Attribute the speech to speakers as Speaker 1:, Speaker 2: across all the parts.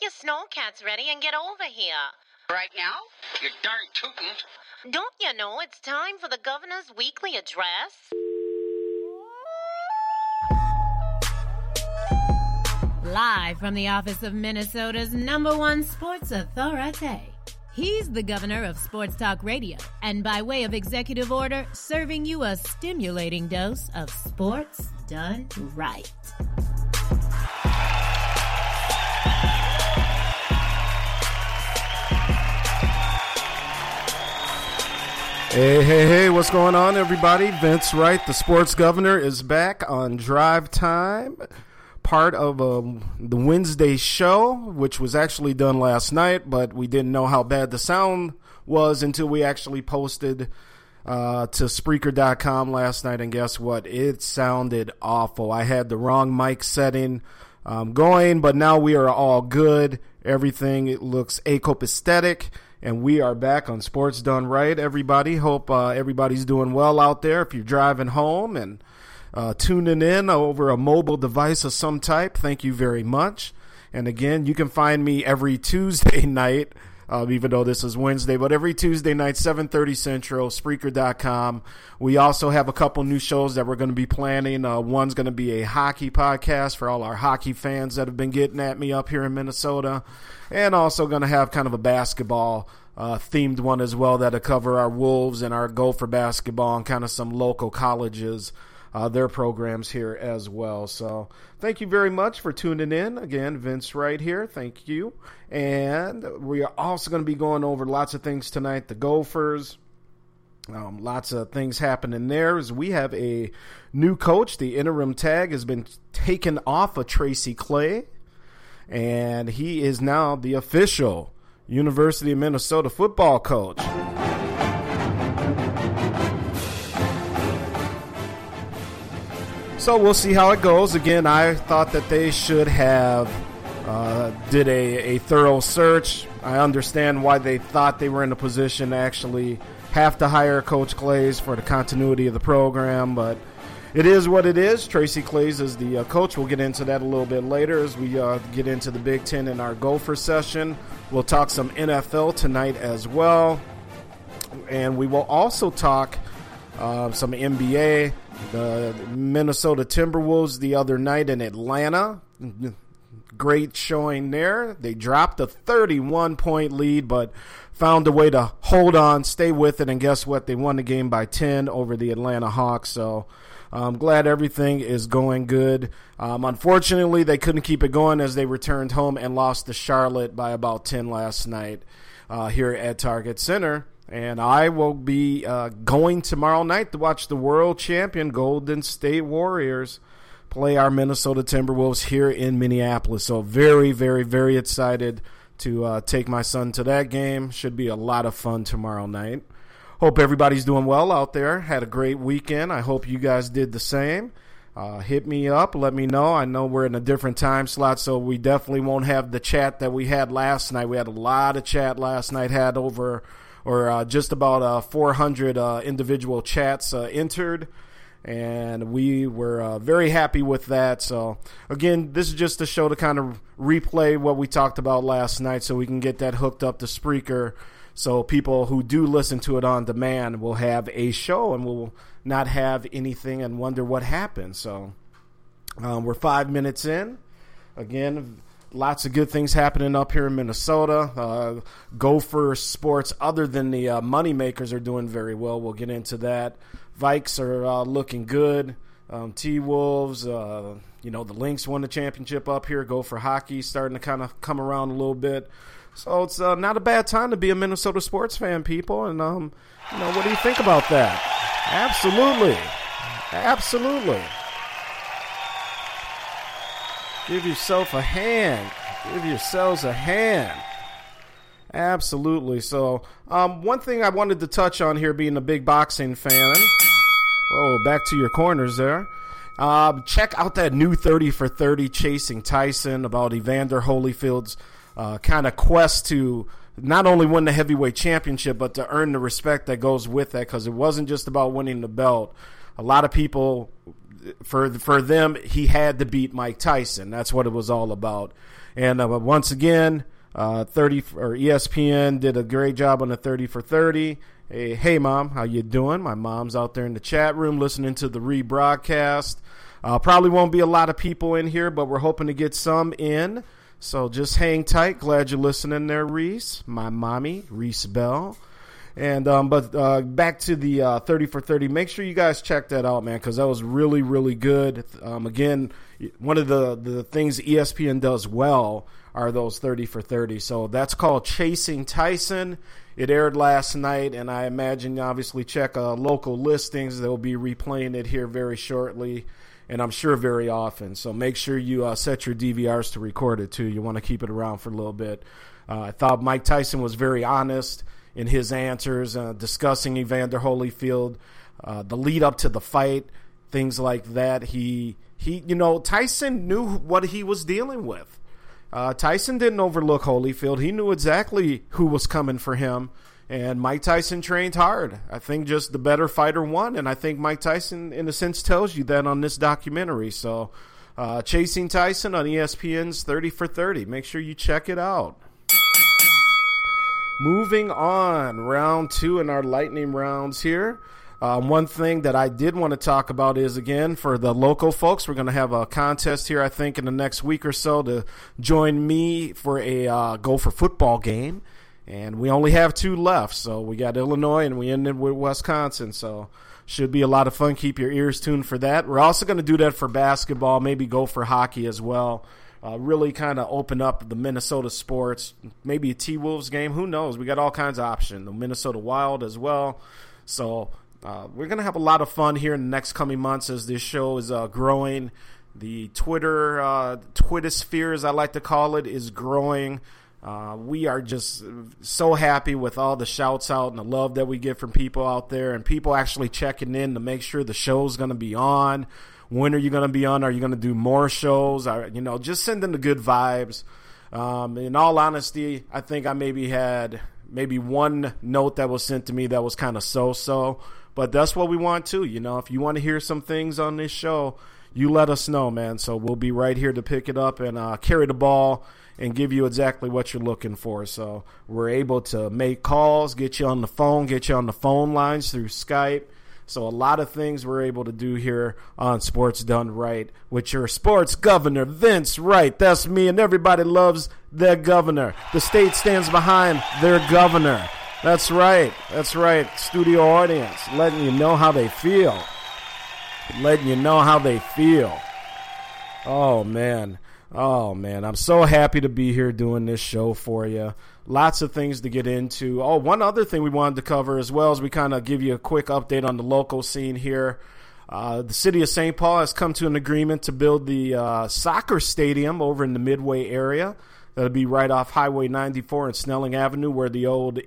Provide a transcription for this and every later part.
Speaker 1: your snowcats ready and get over here.
Speaker 2: Right now? You darn tootin'.
Speaker 1: Don't you know it's time for the governor's weekly address?
Speaker 3: Live from the office of Minnesota's number one sports authority. He's the governor of Sports Talk Radio, and by way of executive order, serving you a stimulating dose of sports done right.
Speaker 4: Hey, hey, hey, what's going on, everybody? Vince Wright, the sports governor, is back on Drive Time, part of um, the Wednesday show, which was actually done last night, but we didn't know how bad the sound was until we actually posted uh, to Spreaker.com last night, and guess what? It sounded awful. I had the wrong mic setting um, going, but now we are all good. Everything looks acopaesthetic and we are back on Sports Done Right. Everybody, hope uh, everybody's doing well out there. If you're driving home and uh, tuning in over a mobile device of some type, thank you very much. And again, you can find me every Tuesday night. Uh, even though this is Wednesday, but every Tuesday night, 7.30 Central, Spreaker.com. We also have a couple new shows that we're going to be planning. Uh, one's going to be a hockey podcast for all our hockey fans that have been getting at me up here in Minnesota and also going to have kind of a basketball uh, themed one as well that'll cover our Wolves and our Gopher basketball and kind of some local colleges. Uh, their programs here as well. So thank you very much for tuning in. Again, Vince right here. Thank you. And we are also going to be going over lots of things tonight. The Gophers. Um, lots of things happening there as we have a new coach. The interim tag has been taken off of Tracy Clay and he is now the official University of Minnesota football coach. So we'll see how it goes. Again, I thought that they should have uh, did a, a thorough search. I understand why they thought they were in a position to actually have to hire Coach Claeys for the continuity of the program, but it is what it is. Tracy Claeys is the uh, coach. We'll get into that a little bit later as we uh, get into the Big Ten in our Gopher session. We'll talk some NFL tonight as well. And we will also talk uh, some NBA. The Minnesota Timberwolves the other night in Atlanta. Great showing there. They dropped a 31 point lead, but found a way to hold on, stay with it, and guess what? They won the game by 10 over the Atlanta Hawks. So I'm glad everything is going good. Um, unfortunately, they couldn't keep it going as they returned home and lost to Charlotte by about 10 last night uh, here at Target Center. And I will be uh, going tomorrow night to watch the world champion Golden State Warriors play our Minnesota Timberwolves here in Minneapolis. So, very, very, very excited to uh, take my son to that game. Should be a lot of fun tomorrow night. Hope everybody's doing well out there. Had a great weekend. I hope you guys did the same. Uh, hit me up. Let me know. I know we're in a different time slot, so we definitely won't have the chat that we had last night. We had a lot of chat last night. Had over or uh, just about uh, 400 uh, individual chats entered, and we were uh, very happy with that. So again, this is just a show to kind of replay what we talked about last night, so we can get that hooked up to Spreaker so people who do listen to it on demand will have a show and will not have anything and wonder what happened. So um, we're five minutes in. Again, lots of good things happening up here in Minnesota. Uh, Gopher sports, other than the uh, money makers, are doing very well. We'll get into that. Vikes are uh, looking good. Um, T Wolves, uh, you know, the Lynx won the championship up here. Gopher hockey starting to kind of come around a little bit. So it's uh, not a bad time to be a Minnesota sports fan, people. And um, you know, what do you think about that? Absolutely, absolutely. Give yourself a hand. Give yourselves a hand. Absolutely. So, um, one thing I wanted to touch on here, being a big boxing fan. Oh, back to your corners there. Uh, check out that new 30 for 30 chasing Tyson about Evander Holyfield's uh, kind of quest to not only win the heavyweight championship, but to earn the respect that goes with that. Because it wasn't just about winning the belt. A lot of people, for for them, he had to beat Mike Tyson. That's what it was all about. And uh, once again, uh, 30 or ESPN did a great job on the 30 for 30. Hey, hey, mom, how you doing? My mom's out there in the chat room listening to the rebroadcast. Uh, probably won't be a lot of people in here, but we're hoping to get some in. So just hang tight. Glad you're listening there, Reese. My mommy, Reese Bell. And um, but uh, back to the uh, 30 for 30. Make sure you guys check that out, man, because that was really, really good. Um, again, one of the, the things ESPN does well are those 30 for 30. So that's called Chasing Tyson. It aired last night, and I imagine obviously check uh, local listings. They'll be replaying it here very shortly, and I'm sure very often. So make sure you uh, set your DVRs to record it too. You want to keep it around for a little bit. Uh, I thought Mike Tyson was very honest in his answers, uh, discussing Evander Holyfield, uh, the lead up to the fight, things like that. He he, you know, Tyson knew what he was dealing with. Uh, Tyson didn't overlook Holyfield. He knew exactly who was coming for him. And Mike Tyson trained hard. I think just the better fighter won. And I think Mike Tyson, in a sense, tells you that on this documentary. So, uh, Chasing Tyson on ESPN's 30 for 30. Make sure you check it out. Moving on, round two in our lightning rounds here. Um, one thing that I did want to talk about is again for the local folks, we're going to have a contest here, I think, in the next week or so to join me for a uh, Gopher football game. And we only have two left. So we got Illinois and we ended with Wisconsin. So should be a lot of fun. Keep your ears tuned for that. We're also going to do that for basketball, maybe go for hockey as well uh, really kind of open up the Minnesota sports. Maybe a T Wolves game. Who knows? We got all kinds of options. The Minnesota Wild as well. So uh, we're going to have a lot of fun here in the next coming months as this show is uh, growing. The Twitter, uh, Twittersphere, as I like to call it, is growing. Uh, we are just so happy with all the shouts out and the love that we get from people out there and people actually checking in to make sure the show's going to be on. When are you going to be on? Are you going to do more shows? Are, you know, just send them the good vibes. Um, in all honesty, I think I maybe had maybe one note that was sent to me that was kind of so-so, but that's what we want too. You know, if you want to hear some things on this show, you let us know, man. So we'll be right here to pick it up and uh, carry the ball and give you exactly what you're looking for. So we're able to make calls, get you on the phone, get you on the phone lines through Skype. So a lot of things we're able to do here on Sports Done Right with your sports governor, Vince Wright. That's me, and everybody loves their governor. The state stands behind their governor. That's right. That's right. Studio audience, letting you know how they feel. Letting you know how they feel. Oh, man. Oh, man. I'm so happy to be here doing this show for you lots of things to get into. Oh, one other thing we wanted to cover as well as we kind of give you a quick update on the local scene here. Uh, the city of St. Paul has come to an agreement to build the uh, soccer stadium over in the Midway area. That'll be right off Highway 94 and Snelling Avenue, where the old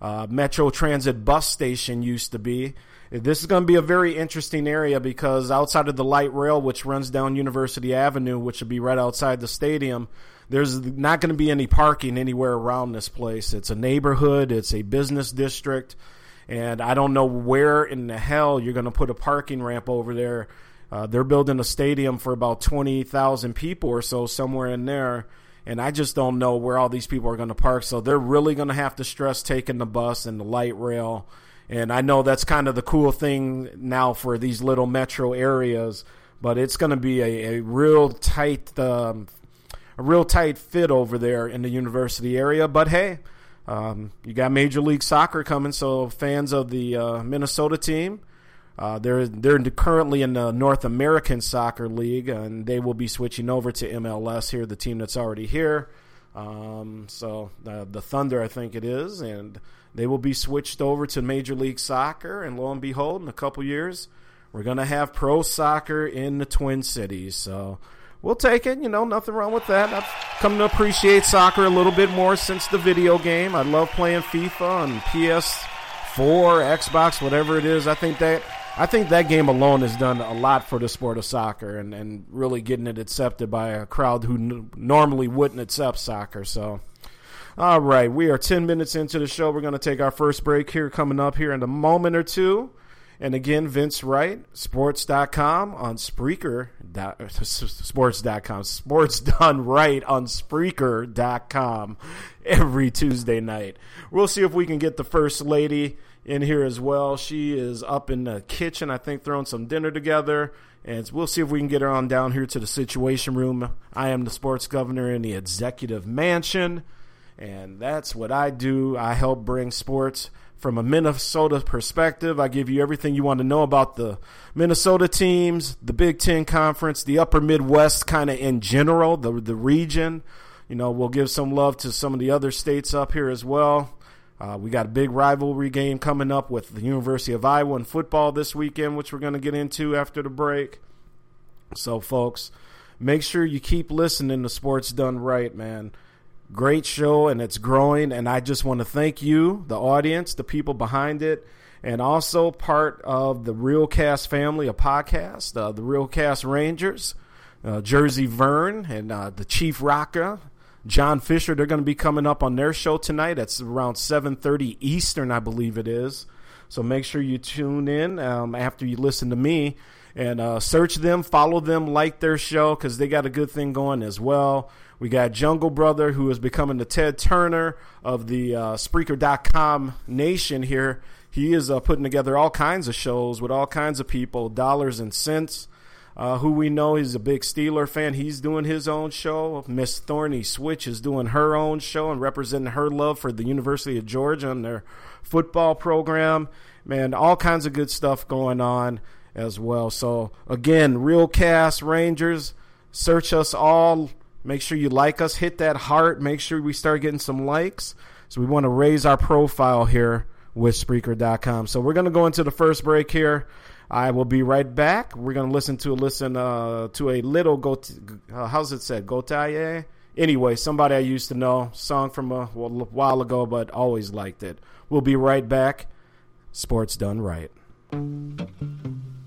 Speaker 4: uh, Metro Transit bus station used to be. This is going to be a very interesting area because outside of the light rail, which runs down University Avenue, which would be right outside the stadium, there's not going to be any parking anywhere around this place. It's a neighborhood, it's a business district, and I don't know where in the hell you're going to put a parking ramp over there. Uh, they're building a stadium for about 20,000 people or so, somewhere in there. And I just don't know where all these people are going to park. So they're really going to have to stress taking the bus and the light rail. And I know that's kind of the cool thing now for these little metro areas, but it's going to be a, a real tight um, a real tight fit over there in the university area. But hey, um, you got Major League Soccer coming, so fans of the uh, Minnesota team, uh, they're they're currently in the North American Soccer League, and they will be switching over to MLS here, the team that's already here. Um, so uh, the Thunder, I think it is, and they will be switched over to Major League Soccer, and lo and behold, in a couple years, we're gonna have pro soccer in the Twin Cities. So we'll take it. You know, nothing wrong with that. I've come to appreciate soccer a little bit more since the video game. I love playing FIFA on PS4, Xbox, whatever it is. I think that I think that game alone has done a lot for the sport of soccer and, and really getting it accepted by a crowd who n- normally wouldn't accept soccer. So. All right, we are 10 minutes into the show. We're going to take our first break here coming up here in a moment or two. And again, Vince Wright, sports.com on Spreaker, sports.com, sports done right on Spreaker.com every Tuesday night. We'll see if we can get the First Lady in here as well. She is up in the kitchen, I think, throwing some dinner together. And we'll see if we can get her on down here to the Situation Room. I am the sports governor in the Executive Mansion, and that's what I do. I help bring sports from a Minnesota perspective. I give you everything you want to know about the Minnesota teams, the Big Ten Conference, the Upper Midwest, kind of in general, the the region. You know, we'll give some love to some of the other states up here as well. Uh, we got a big rivalry game coming up with the University of Iowa in football this weekend, which we're going to get into after the break. So, folks, make sure you keep listening to Sports Done Right, man. Great show, and it's growing. And I just want to thank you, the audience, the people behind it, and also part of the Real Cast family, a podcast, uh, the Real Cast Rangers, uh, Jersey Vern, and uh, the Chief Rocker, John Fisher. They're going to be coming up on their show tonight. It's around 7:30 Eastern, I believe it is. So make sure you tune in um, after you listen to me and uh, search them, follow them, like their show because they got a good thing going as well. We got Jungle Brother, who is becoming the Ted Turner of the uh, Spreaker.com nation here. He is uh, putting together all kinds of shows with all kinds of people, dollars and cents uh, who we know is a big Steeler fan. He's doing his own show. Miss Thorny Switch is doing her own show and representing her love for the University of Georgia and their football program. Man, all kinds of good stuff going on as well. So again, Real Cast Rangers, search us all. Make sure you like us, hit that heart. Make sure we start getting some likes. So we want to raise our profile here with Spreaker.com. So we're going to go into the first break here. I will be right back. We're gonna listen to listen uh, to a little go. Uh, how's it said? Gotye. Anyway, somebody I used to know, song from a while ago, but always liked it. We'll be right back. Sports done
Speaker 5: right.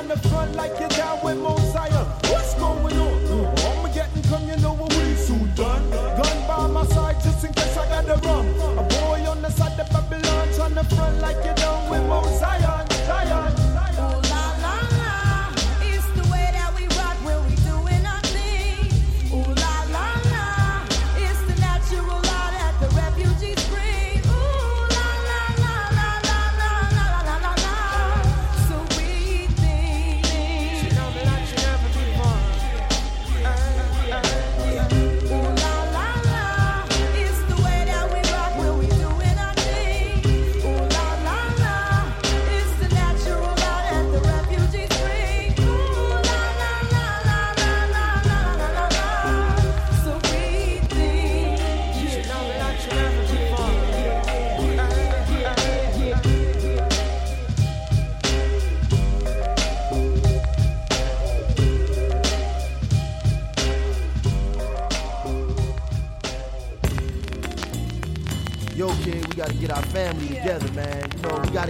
Speaker 5: on the
Speaker 6: front like you're down with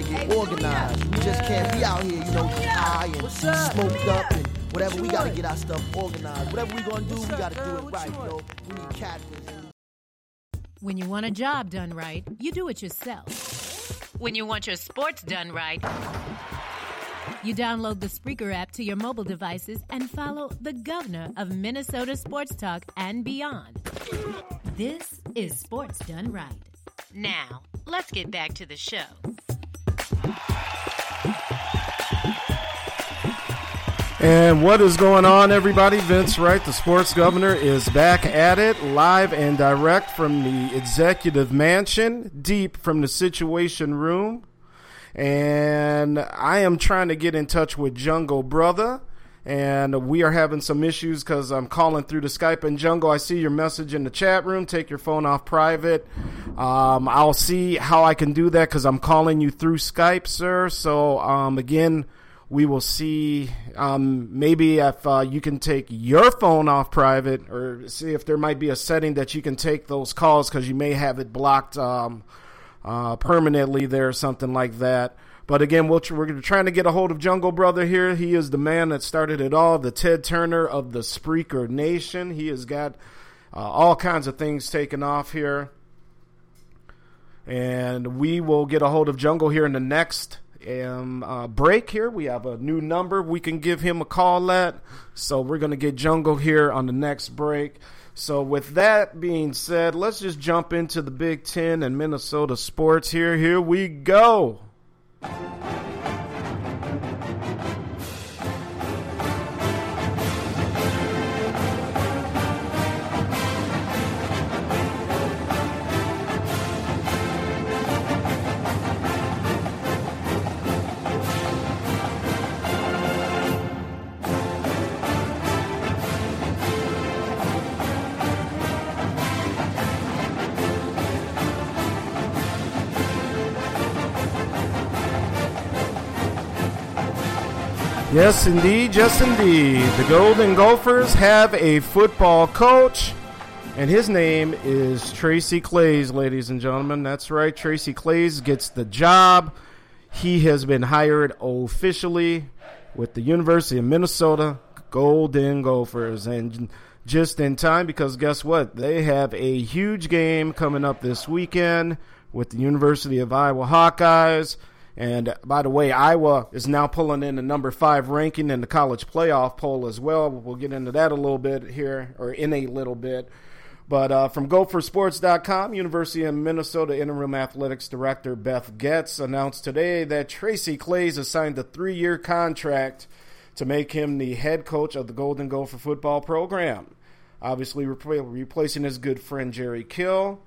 Speaker 7: gotta get organized. We just can't be out here, you know, high and smoked up and whatever. We gotta get our stuff organized. Whatever we gonna do, we gotta do it right, you. We need captains.
Speaker 3: When you want a job done right, you do it yourself. When you want your sports done right, you download the Spreaker app to your mobile devices and follow the governor of Minnesota Sports Talk and beyond. This is Sports Done Right. Now, let's get back to the show.
Speaker 4: And what is going on, everybody? Vince Wright, the sports governor, is back at it live and direct from the executive mansion, deep from the situation room. And I am trying to get in touch with Jungle Brother and we are having some issues because I'm calling through the Skype. And Jungle, I see your message in the chat room. Take your phone off private. Um, I'll see how I can do that because I'm calling you through Skype, sir. So um, again, we will see. Um, maybe if uh, you can take your phone off private, or see if there might be a setting that you can take those calls because you may have it blocked um, uh, permanently there, or something like that. But again, we we are trying to get a hold of Jungle Brother here. He is the man that started it all, the Ted Turner of the Spreaker Nation. He has got uh, all kinds of things taken off here. And we will get a hold of Jungle here in the next um, uh, break here. We have a new number we can give him a call at. So we're going to get Jungle here on the next break. So, with that being said, let's just jump into the Big Ten and Minnesota sports here. Here we go. あっ! Yes, indeed. Yes, indeed. The Golden Gophers have a football coach, and his name is Tracy Claeys, ladies and gentlemen. That's right. Tracy Claeys gets the job. He has been hired officially with the University of Minnesota Golden Gophers. And just in time because guess what? They have a huge game coming up this weekend with the University of Iowa Hawkeyes. And by the way, Iowa is now pulling in the number five ranking in the college playoff poll as well. We'll get into that a little bit here, or in a little bit. But uh, from GopherSports.com, University of Minnesota Interim Athletics Director Beth Goetz announced today that Tracy Claeys has signed a three year contract to make him the head coach of the Golden Gopher football program. Obviously, replacing his good friend Jerry Kill.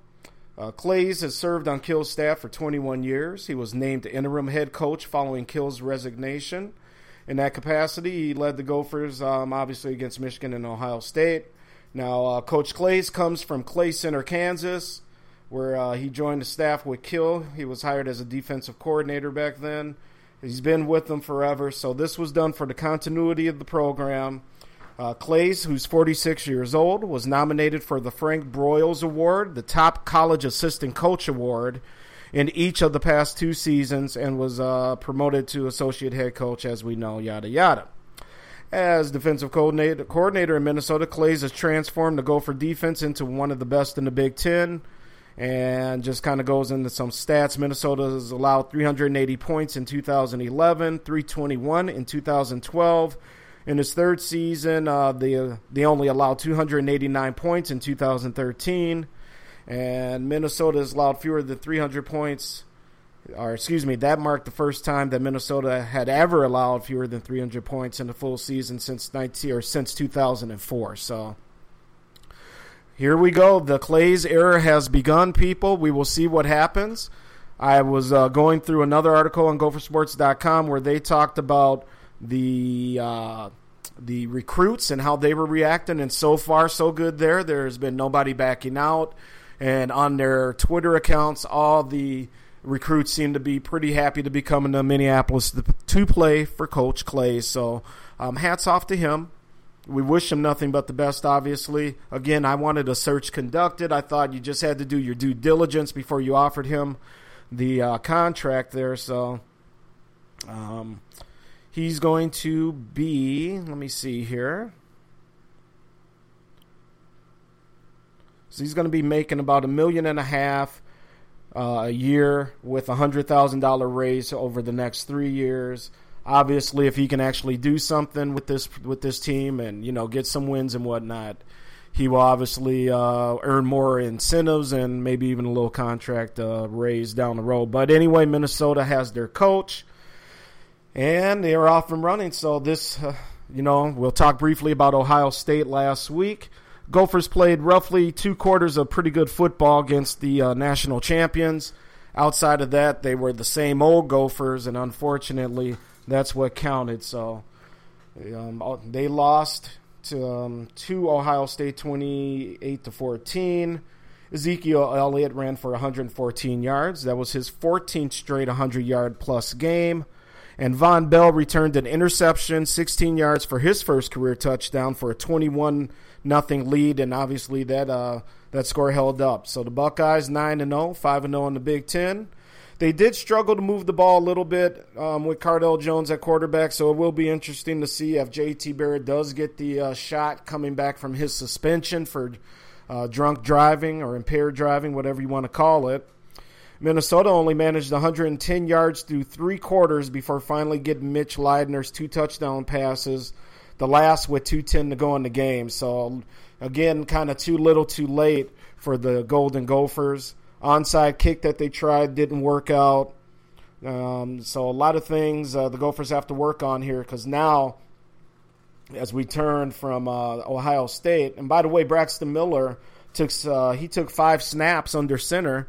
Speaker 4: Uh, Claeys has served on Kill's staff for 21 years. He was named interim head coach following Kill's resignation. In that capacity, he led the Gophers, um, obviously, against Michigan and Ohio State. Now, uh, Coach Claeys comes from Clay Center, Kansas, where uh, he joined the staff with Kill. He was hired as a defensive coordinator back then. He's been with them forever, so this was done for the continuity of the program uh, Claeys, who's 46 years old, was nominated for the Frank Broyles Award, the top college assistant coach award, in each of the past two seasons, and was uh, promoted to associate head coach, as we know, yada yada. As defensive coordinator, coordinator in Minnesota, Claeys has transformed the Gopher defense into one of the best in the Big Ten and just kind of goes into some stats. Minnesota has allowed 380 points in 2011, 321 in 2012, in his third season, uh, they they only allowed 289 points in 2013, and Minnesota has allowed fewer than 300 points. Or excuse me, that marked the first time that Minnesota had ever allowed fewer than 300 points in a full season since 19 or since 2004. So here we go. The Claeys era has begun, people. We will see what happens. I was uh, going through another article on GopherSports.com where they talked about the uh, the recruits and how they were reacting, and so far so good there. There's been nobody backing out, and on their Twitter accounts, all the recruits seem to be pretty happy to be coming to Minneapolis to, play for Coach Clay. So, um, hats off to him. We wish him nothing but the best, obviously. Again, I wanted a search conducted. I thought you just had to do your due diligence before you offered him the uh, contract there. So, um, He's going to be, let me see here. So he's going to be making about a million and a half uh, a year with a hundred thousand dollar raise over the next three years. Obviously, if he can actually do something with this with this team and you know get some wins and whatnot, he will obviously uh, earn more incentives and maybe even a little contract uh, raise down the road. But anyway, Minnesota has their coach and they are off and running. So this, uh, you know, we'll talk briefly about Ohio State last week. Gophers played roughly two quarters of pretty good football against the uh, national champions. Outside of that, they were the same old Gophers, and unfortunately, that's what counted. So Um, they lost to, um, to Ohio State 28 to 14. Ezekiel Elliott ran for 114 yards. That was his 14th straight 100 yard plus game. And Vonn Bell returned an interception, 16 yards for his first career touchdown for a 21 nothing lead, and obviously that uh, that score held up. So the Buckeyes 9 and 0, 5 and 0 in the Big Ten. They did struggle to move the ball a little bit um, with Cardale Jones at quarterback, so it will be interesting to see if JT Barrett does get the uh, shot coming back from his suspension for uh, drunk driving or impaired driving, whatever you want to call it. Minnesota only managed 110 yards through three quarters before finally getting Mitch Leidner's two touchdown passes, the last with 2.10 to go in the game. So, again, kind of too little too late for the Golden Gophers. Onside kick that they tried didn't work out. Um, so, a lot of things uh, the Gophers have to work on here because now, as we turn from uh, Ohio State, and by the way, Braxton Miller took uh, he took five snaps under center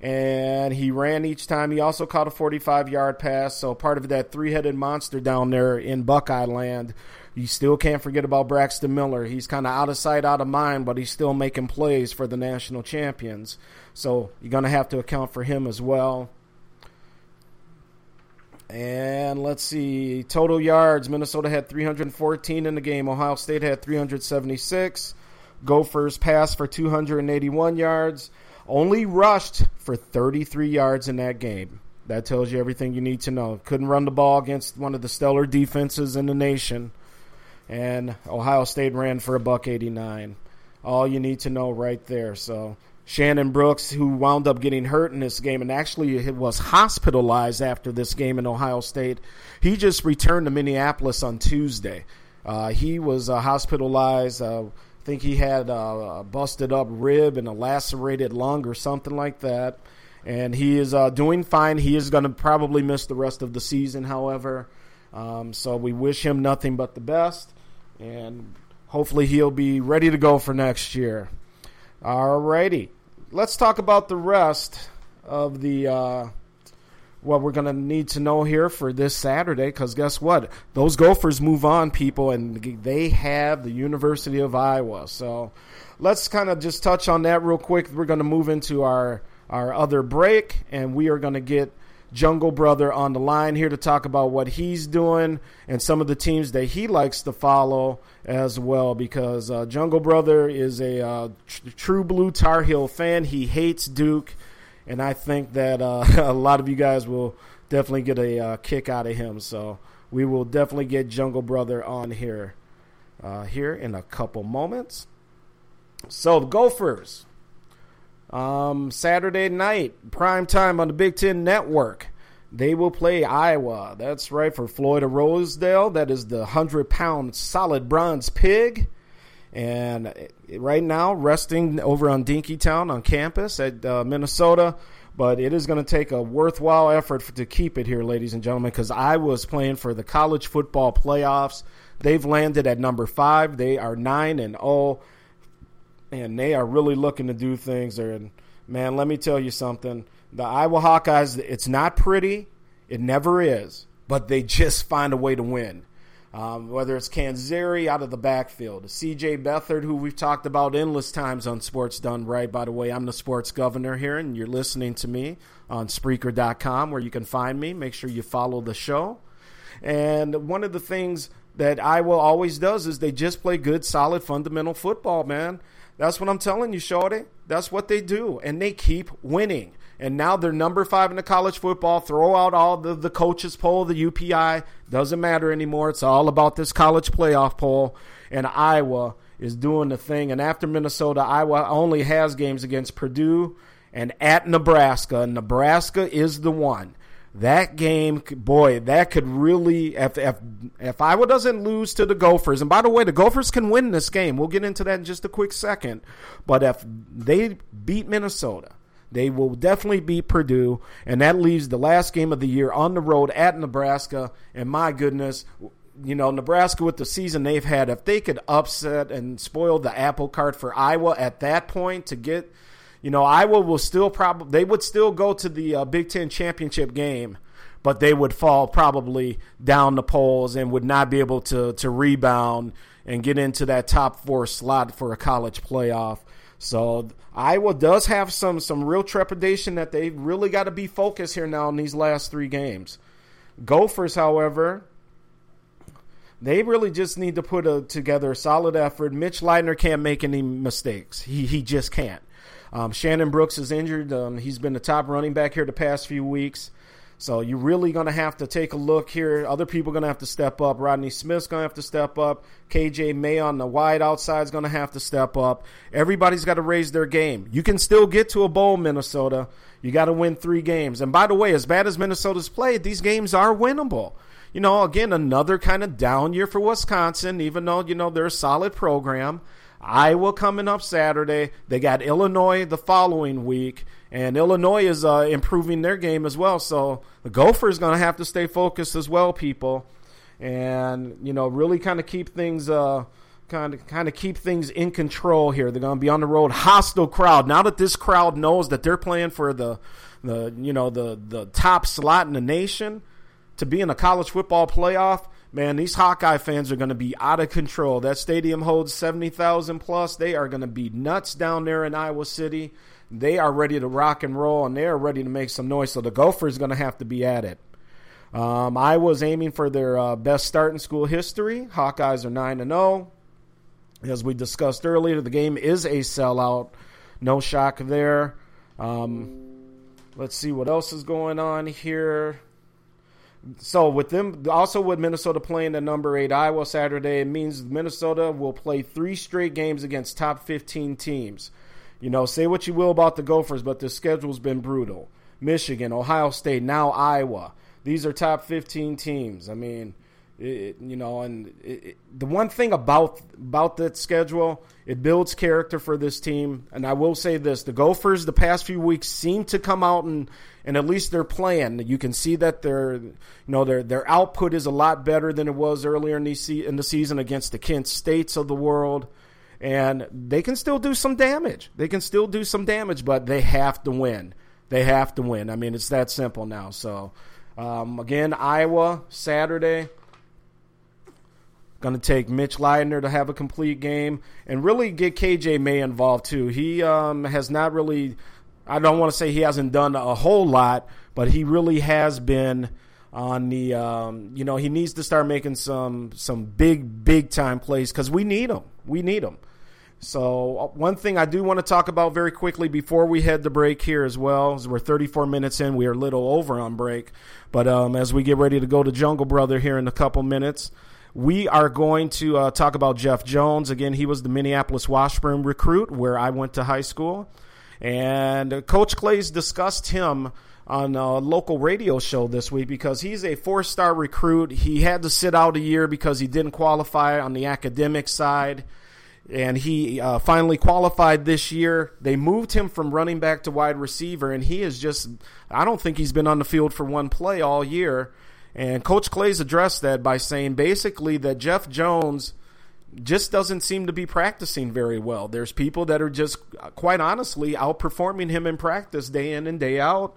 Speaker 4: and he ran each time. He also caught a 45 yard pass, so part of that three headed monster down there in Buckeye land. You still can't forget about Braxton Miller. He's kind of out of sight, out of mind, but he's still making plays for the national champions. So you're going to have to account for him as well. And let's see, total yards. Minnesota had 314 in the game. Ohio State had 376. Gophers passed for 281 yards only rushed for 33 yards in that game. That tells you everything you need to know. Couldn't run the ball against one of the stellar defenses in the nation. And Ohio State ran for a buck 89. All you need to know right there. So Shannon Brooks, who wound up getting hurt in this game and actually was hospitalized after this game in Ohio State, he just returned to Minneapolis on Tuesday. Uh, he was uh, hospitalized. Uh, I think he had a busted up rib and a lacerated lung or something like that. And he is uh, doing fine. He is going to probably miss the rest of the season, however. Um, so we wish him nothing but the best. And hopefully he'll be ready to go for next year. Alrighty. Let's talk about the rest of the uh, what we're going to need to know here for this Saturday because guess what? Those Gophers move on, people, and they have the University of Iowa. So let's kind of just touch on that real quick. We're going to move into our, our other break, and we are going to get Jungle Brother on the line here to talk about what he's doing and some of the teams that he likes to follow as well. Because uh, Jungle Brother is a uh, tr- true blue Tar Heel fan. He hates Duke and I think that uh, a lot of you guys will definitely get a uh, kick out of him. So we will definitely get Jungle Brother on here uh, here in a couple moments. So the Gophers, um, Saturday night, prime time on the Big Ten Network. They will play Iowa. That's right for Floyd Rosedale. That is the hundred pound solid bronze pig. And right now, resting over on Dinkytown on campus at uh, Minnesota. But it is going to take a worthwhile effort for, to keep it here, ladies and gentlemen, because I was playing for the college football playoffs. They've landed at number five. They are nine and zero, oh, and they are really looking to do things. And man, let me tell you something: the Iowa Hawkeyes. It's not pretty. It never is, but they just find a way to win. Um, whether it's Canzeri out of the backfield, CJ Beathard, who we've talked about endless times on Sports Done Right. By the way, I'm the sports governor here, and you're listening to me on Spreaker.com, where you can find me. Make sure you follow the show. And one of the things that Iowa always does is they just play good, solid, fundamental football, man. That's what I'm telling you, Shorty. That's what they do, and they keep winning and now they're number five in the college football. Throw out all the, the coaches poll, the UPI. Doesn't matter anymore. It's all about this college playoff poll. And Iowa is doing the thing. And after Minnesota, Iowa only has games against Purdue and at Nebraska. Nebraska is the one. That game, boy, that could really if if if Iowa doesn't lose to the Gophers, and by the way, the Gophers can win this game. We'll get into that in just a quick second. But if they beat Minnesota, they will definitely beat Purdue, and that leaves the last game of the year on the road at Nebraska. And my goodness, you know, Nebraska with the season they've had, if they could upset and spoil the apple cart for Iowa at that point to get, you know, Iowa will still probably, they would still go to the uh, Big Ten championship game. but they would fall probably down the polls and would not be able to to rebound and get into that top four slot for a college playoff. So Iowa does have some some real trepidation that they really got to be focused here now in these last three games. Gophers, however, they really just need to put a, together a solid effort. Mitch Leidner can't make any mistakes. He he just can't. Um, Shannon Brooks is injured. Um, he's been the top running back here the past few weeks. So you're really going to have to take a look here. Other people are going to have to step up. Rodney Smith's going to have to step up. KJ Maye on the wide outside is going to have to step up. Everybody's got to raise their game. You can still get to a bowl, Minnesota. You got to win three games. And by the way, as bad as Minnesota's played, these games are winnable. You know, again, another kind of down year for Wisconsin, even though, you know, they're a solid program. Iowa coming up Saturday. They got Illinois the following week, and Illinois is uh, improving their game as well. So the Gophers going to have to stay focused as well, people, and you know really kind of keep things. Kind of kind of keep things in control here. They're going to be on the road, hostile crowd. Now that this crowd knows that they're playing for the the you know the the top slot in the nation to be in a college football playoff, man, these Hawkeye fans are going to be out of control. That stadium holds 70,000 plus. They are going to be nuts down there in Iowa City. They are ready to rock and roll, and they are ready to make some noise. So the Gophers going to have to be at it. Um, Iowa's aiming for their uh, best start in school history. Hawkeyes are 9 and 0. As we discussed earlier, the game is a sellout. No shock there. Um, let's see what else is going on here. So with them, also with Minnesota playing the number eight Iowa Saturday, it means Minnesota will play three straight games against top 15 teams. You know, say what you will about the Gophers, but the schedule's been brutal. Michigan, Ohio State, now Iowa. These are top 15 teams. I mean, it, you know, and it, the one thing about about that schedule, it builds character for this team. And I will say this: the Gophers, the past few weeks, seem to come out and and at least they're playing. You can see that their you know their their output is a lot better than it was earlier in the in the season against the Kent States of the world. And they can still do some damage. They can still do some damage, but they have to win. They have to win. I mean, it's that simple now. So, um, again, Iowa Saturday. Going to take Mitch Leidner to have a complete game and really get KJ Maye involved too. He um, has not really, I don't want to say he hasn't done a whole lot, but he really has been on the, um, you know, he needs to start making some some big big time plays because we need him. We need him. So uh, one thing I do want to talk about very quickly before we head to break here as well, is we're 34 minutes in. We are a little over on break, but um, as we get ready to go to Jungle Brother here in a couple minutes. We are going to uh, talk about Jeff Jones. Again, he was the Minneapolis Washburn recruit where I went to high school. And Coach Claeys discussed him on a local radio show this week because he's a four star recruit. He had to sit out a year because he didn't qualify on the academic side. And he uh, finally qualified this year. They moved him from running back to wide receiver, and he is just, I don't think he's been on the field for one play all year. And Coach Claeys addressed that by saying basically that Jeff Jones just doesn't seem to be practicing very well. There's people that are just, quite honestly, outperforming him in practice day in and day out.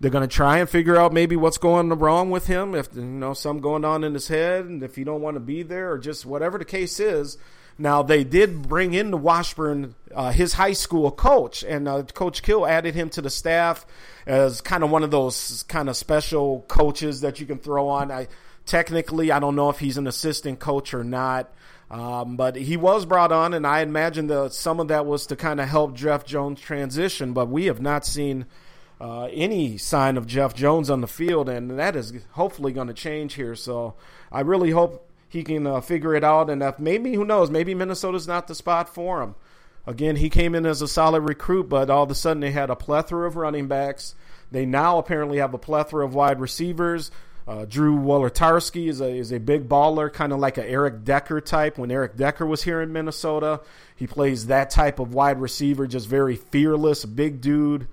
Speaker 4: They're going to try and figure out maybe what's going wrong with him, if you know something going on in his head, and if he don't want to be there, or just whatever the case is. Now they did bring in the Washburn, uh, his high school coach, and uh, Coach Kill added him to the staff as kind of one of those kind of special coaches that you can throw on. I technically I don't know if he's an assistant coach or not. Um, but he was brought on, and I imagine that some of that was to kind of help Jeff Jones transition. But we have not seen uh, any sign of Jeff Jones on the field, and that is hopefully going to change here. So I really hope he can uh, figure it out. And if maybe, who knows, maybe Minnesota's not the spot for him. Again, he came in as a solid recruit, but all of a sudden they had a plethora of running backs. They now apparently have a plethora of wide receivers. Uh, Drew Wolitarsky is a is a big baller, kind of like an Eric Decker type. When Eric Decker was here in Minnesota, he plays that type of wide receiver, just very fearless, big dude,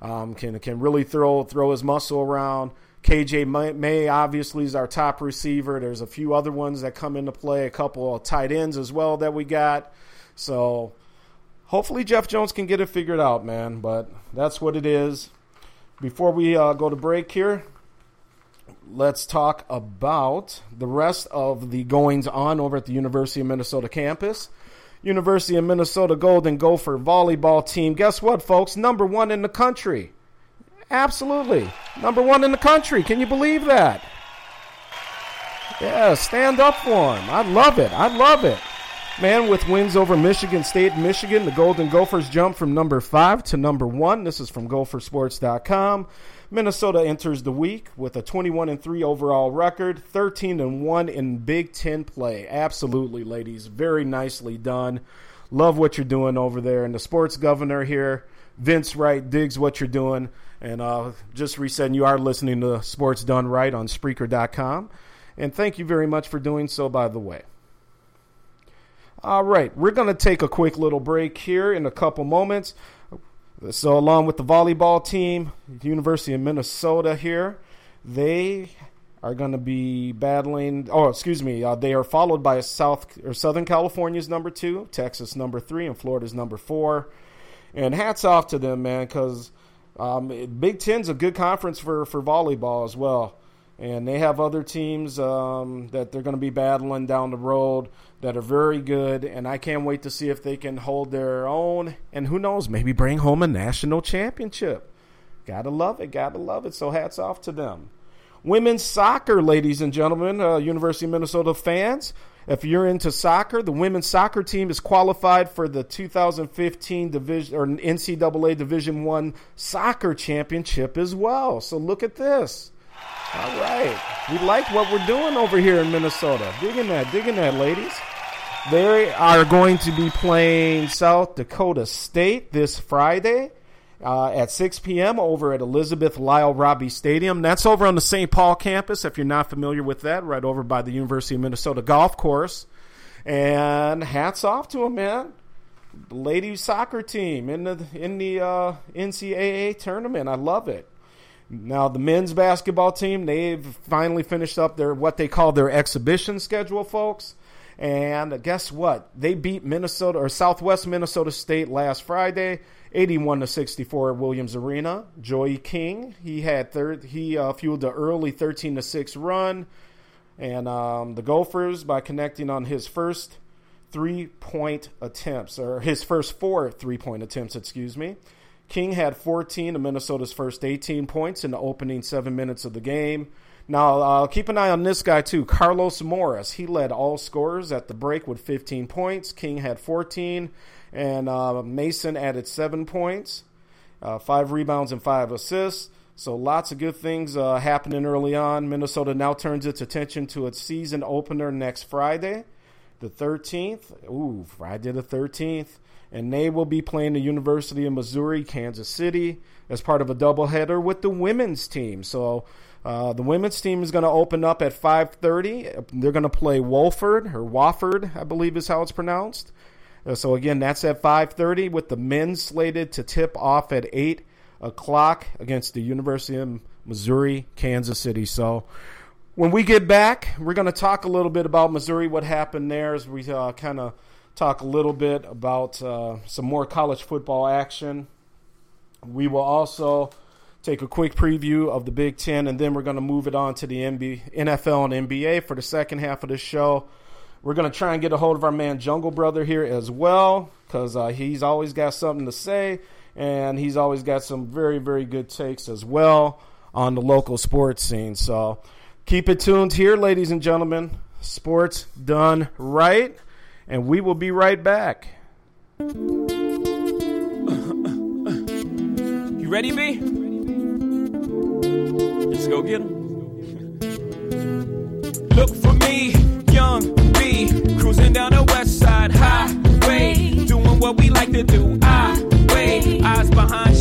Speaker 4: um, can can really throw throw his muscle around. KJ Maye obviously is our top receiver. There's a few other ones that come into play, a couple of tight ends as well that we got. So hopefully Jeff Jones can get it figured out, man. But that's what it is. Before we uh, go to break here, let's talk about the rest of the goings on over at the University of Minnesota campus. University of Minnesota Golden Gopher volleyball team. Guess what, folks? Number one in the country. Absolutely. Number one in the country. Can you believe that? Yeah, stand up for them. I love it. I love it. Man, with wins over Michigan State Michigan, the Golden Gophers jump from number five to number one. This is from gophersports.com. Minnesota enters the week with a 21 and 3 overall record, 13 and 1 in Big 10 play. Absolutely, ladies. Very nicely done. Love what you're doing over there. And the sports governor here, Vince Wright, digs what you're doing. And uh, just resetting, you are listening to Sports Done Right on Spreaker.com. And thank you very much for doing so, by the way. All right, we're going to take a quick little break here in a couple moments. So, along with the volleyball team, University of Minnesota here, they are going to be battling. Oh, excuse me. Uh, they are followed by South or Southern California's number two, Texas number three, and Florida's number four. And hats off to them, man, because um, Big Ten's a good conference for for volleyball as well. And they have other teams um, that they're going to be battling down the road that are very good. And I can't wait to see if they can hold their own. And who knows, maybe bring home a national championship. Gotta love it. Gotta love it. So hats off to them. Women's soccer, ladies and gentlemen, uh, University of Minnesota fans. If you're into soccer, the women's soccer team is qualified for the 2015 division or NCAA Division One soccer championship as well. So look at this. All right. We like what we're doing over here in Minnesota. Digging that, digging that, ladies. They are going to be playing South Dakota State this Friday uh, at 6 p.m. over at Elizabeth Lyle Robbie Stadium. That's over on the St. Paul campus, if you're not familiar with that, right over by the University of Minnesota golf course. And hats off to them, man. Ladies soccer team in the in the uh, NCAA tournament. I love it. Now the men's basketball team, they've finally finished up their what they call their exhibition schedule, folks. And guess what? They beat Minnesota or Southwest Minnesota State last Friday, 81 to 64 at Williams Arena. Joey King, he had third he uh, fueled the early 13 to 6 run. And um, the Gophers by connecting on his first three point attempts, or his first four three point attempts, excuse me. King had 14 of Minnesota's first 18 points in the opening seven minutes of the game. Now, uh, keep an eye on this guy, too. Carlos Morris. He led all scorers at the break with 15 points. King had 14, and uh, Mason added seven points, uh, five rebounds, and five assists. So lots of good things uh, happening early on. Minnesota now turns its attention to its season opener next Friday, the 13th. Ooh, Friday the 13th and they will be playing the University of Missouri Kansas City as part of a doubleheader with the women's team. So uh, the women's team is going to open up at 5:30. They're going to play Wolford or Wofford, I believe is how it's pronounced. Uh, so again, that's at 5:30 with the men slated to tip off at 8 o'clock against the University of Missouri Kansas City. So when we get back, we're going to talk a little bit about Missouri, what happened there as we uh, kind of talk a little bit about uh, some more college football action. We will also take a quick preview of the Big Ten, and then we're going to move it on to the NBA, NFL and NBA for the second half of the show. We're going to try and get a hold of our man Jungle Brother here as well, because uh, he's always got something to say, and he's always got some very, very good takes as well on the local sports scene. So keep it tuned here, ladies and gentlemen. Sports done right and we will be right back.
Speaker 8: You ready, B? Let's go get him. Look for me, young B, cruising down the west side highway, doing what we like to do. I wait, eyes behind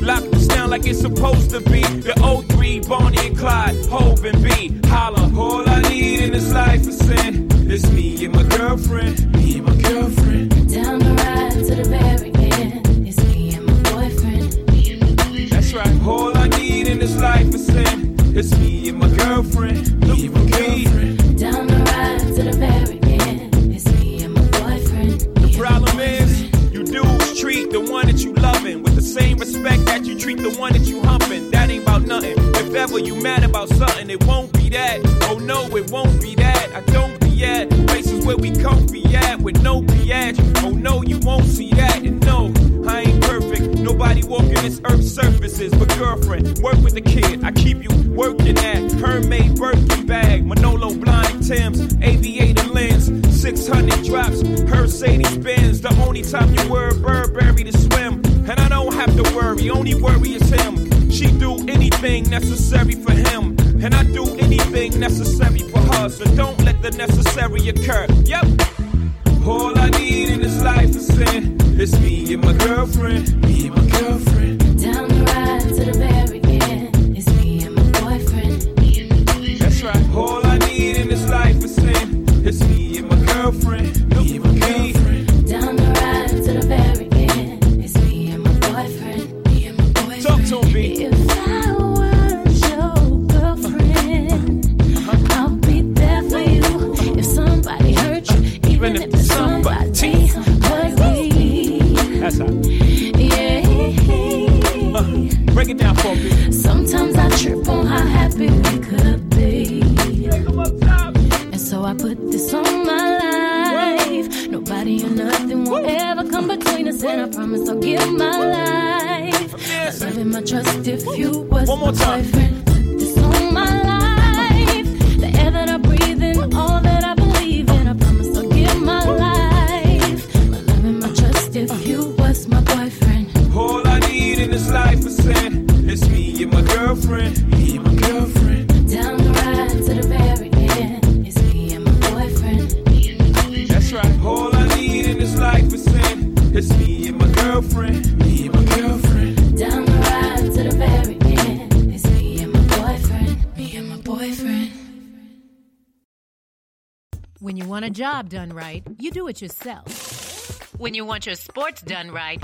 Speaker 8: lock this down like it's supposed to be. The O3, Bonnie and Clyde, Hove and B. Holla, all I need in this life is sin. It's me and my girlfriend, me and my girlfriend.
Speaker 9: Down the ride to the end. It's me and my boyfriend. Me and my boyfriend.
Speaker 8: That's right, all I need in this life is sin. It's me and my girlfriend, me and my girlfriend.
Speaker 9: Down the ride to the end. It's me and my boyfriend.
Speaker 8: The problem is, you dudes treat the one that you same respect that you treat the one that you humping. That ain't about nothing. If ever you mad about something, it won't be that. Oh no, it won't be that. I don't be at places where we comfy at with no biatch. Oh no, you won't see that. And no, I ain't perfect. Nobody walking this earth's surfaces. But girlfriend, work with the kid. I keep you working at Hermès Birkin bag, Manolo Blahnik Tim's, aviator lens, 600 drops, Mercedes Benz. The only time you wear Burberry to swim, and I don't have to worry. Only worry is him. She do anything necessary for him, and I do anything necessary for her. So don't let the necessary occur. Yep. All I need life is sin. It's me and my girlfriend. Me and my girlfriend.
Speaker 3: Job done right, you do it yourself. When you want your sports done right,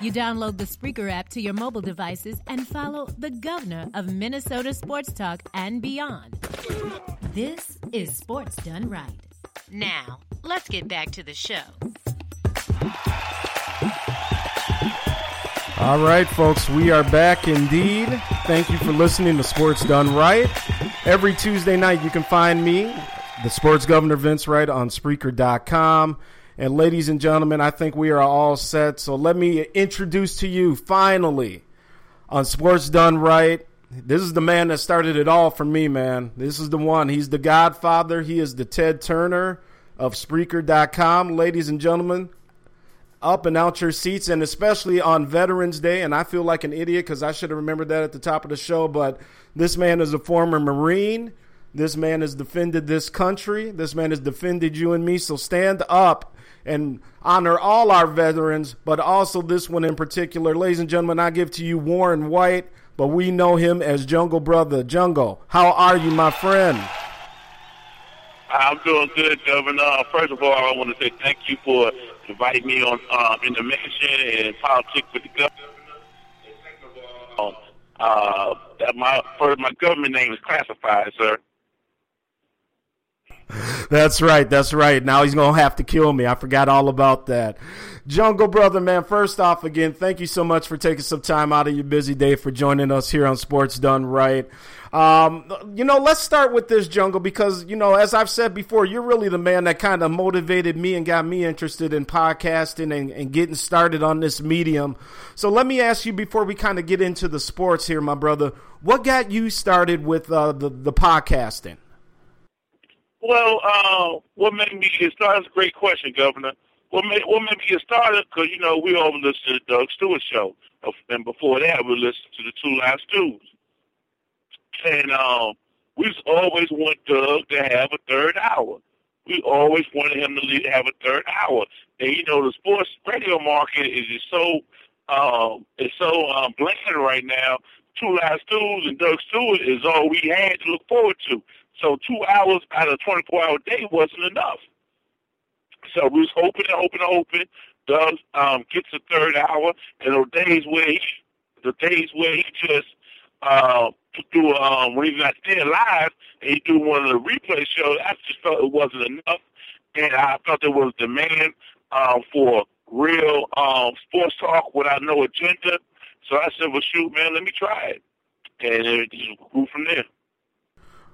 Speaker 3: you download the Spreaker app to your mobile devices and follow the governor of Minnesota Sports Talk and beyond. This is Sports Done Right. Now, let's get back to the show.
Speaker 4: All right, folks, we are back indeed. Thank you for listening to Sports Done Right. Every Tuesday night, you can find me, the Sports Governor Vince Wright, on Spreaker.com. And ladies and gentlemen, I think we are all set. So let me introduce to you, finally, on Sports Done Right. This is the man that started it all for me, man. This is the one. He's the godfather. He is the Ted Turner of Spreaker.com. Ladies and gentlemen, up and out your seats, and especially on Veterans Day. And I feel like an idiot because I should have remembered that at the top of the show. But this man is a former Marine. This man has defended this country. This man has defended you and me. So stand up and honor all our veterans, but also this one in particular. Ladies and gentlemen, I give to you Warren White, but we know him as Jungle Brother. Jungle, how are you, my friend?
Speaker 10: I'm doing good, Governor. Uh, First of all, I want to say thank you for inviting me on um, in the mission and politics with the governor. Uh, my first, my government name is classified, sir.
Speaker 4: That's right. That's right. Now he's going to have to kill me. I forgot all about that. Jungle Brother, man, first off, again, thank you so much for taking some time out of your busy day for joining us here on Sports Done Right. Um, you know, let's start with this, Jungle, because, you know, as I've said before, you're really the man that kind of motivated me and got me interested in podcasting and, and getting started on this medium. So let me ask you before we kind of get into the sports here, my brother, what got you started with uh, the, the podcasting?
Speaker 10: Well, uh, what made me get started? That's a great question, Governor. What made what made me get started? Because you know we all listened to the Doug Stewart show, and before that we listened to the Two Live Stews, and um, we always want Doug to have a third hour. we always wanted him to lead, have a third hour. And you know, the sports radio market is just so um, is so um, bland right now. Two Live Stews and Doug Stewart is all we had to look forward to. So two hours out of a 24 hour day wasn't enough. So we was hoping and hoping and hoping Doug um, gets a third hour, and the days where he, the days where he just uh, do um, when he's not there live, and he do one of the replay shows. I just felt it wasn't enough, and I felt there was demand um, for real um, sports talk without no agenda. So I said, "Well, shoot, man, let me try it," and it just grew from there.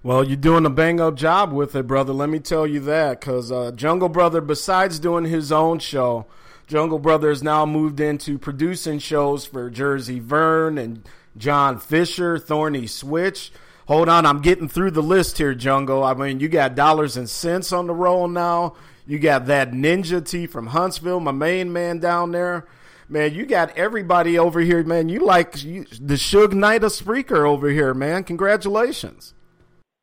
Speaker 4: Well, you're doing a bang up job with it, brother. Let me tell you that. Because uh, Jungle Brother, besides doing his own show, Jungle Brother has now moved into producing shows for Jersey Vern and John Fisher, Thorny Switch. Hold on, I'm getting through the list here, Jungle. I mean, you got Dollars and Cents on the roll now. You got that Ninja T from Huntsville, my main man down there. Man, you got everybody over here, man. You like you, the Suge Knight of Spreaker over here, man. Congratulations.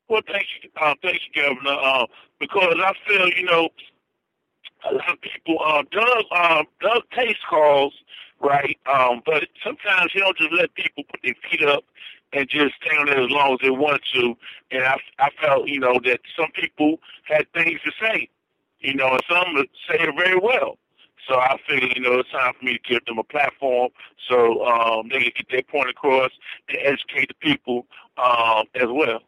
Speaker 10: Well, thank you, uh, thank you, Governor. Uh, because I feel, you know, a lot of people, uh, Doug, uh, Doug takes calls, right? Um, but sometimes he don't just let people put their feet up and just stay on there as long as they want to. And I, I felt, you know, that some people had things to say, you know, and some say it very well. So I figured, you know, it's time for me to give them a platform so um, they can get their point across and educate the people um, as well.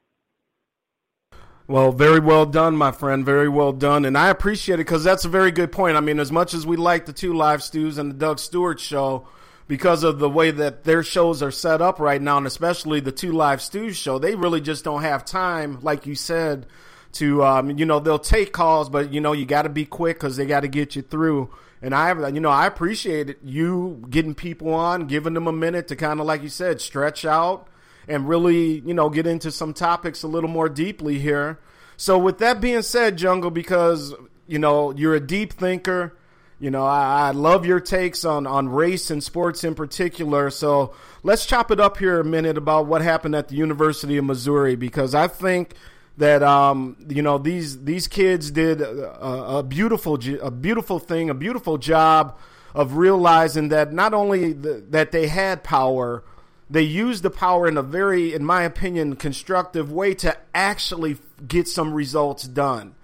Speaker 4: Well, very well done, my friend. Very well done. And I appreciate it because that's a very good point. I mean, as much as we like the two live stews and the Doug Stewart show, because of the way that their shows are set up right now, and especially the two live stews show, they really just don't have time, like you said, to, um, you know, they'll take calls, but, you know, you got to be quick because they got to get you through. And I, you know, I appreciate you getting people on, giving them a minute to kind of, like you said, stretch out and really, you know, get into some topics a little more deeply here. So, with that being said, Jungle, because you know you're a deep thinker, you know I, I love your takes on on race and sports in particular. So let's chop it up here a minute about what happened at the University of Missouri because I think that um, you know these these kids did a, a, beautiful a beautiful thing, a beautiful job of realizing that not only the, that they had power, they used the power in a very, in my opinion, constructive way to actually get some results done.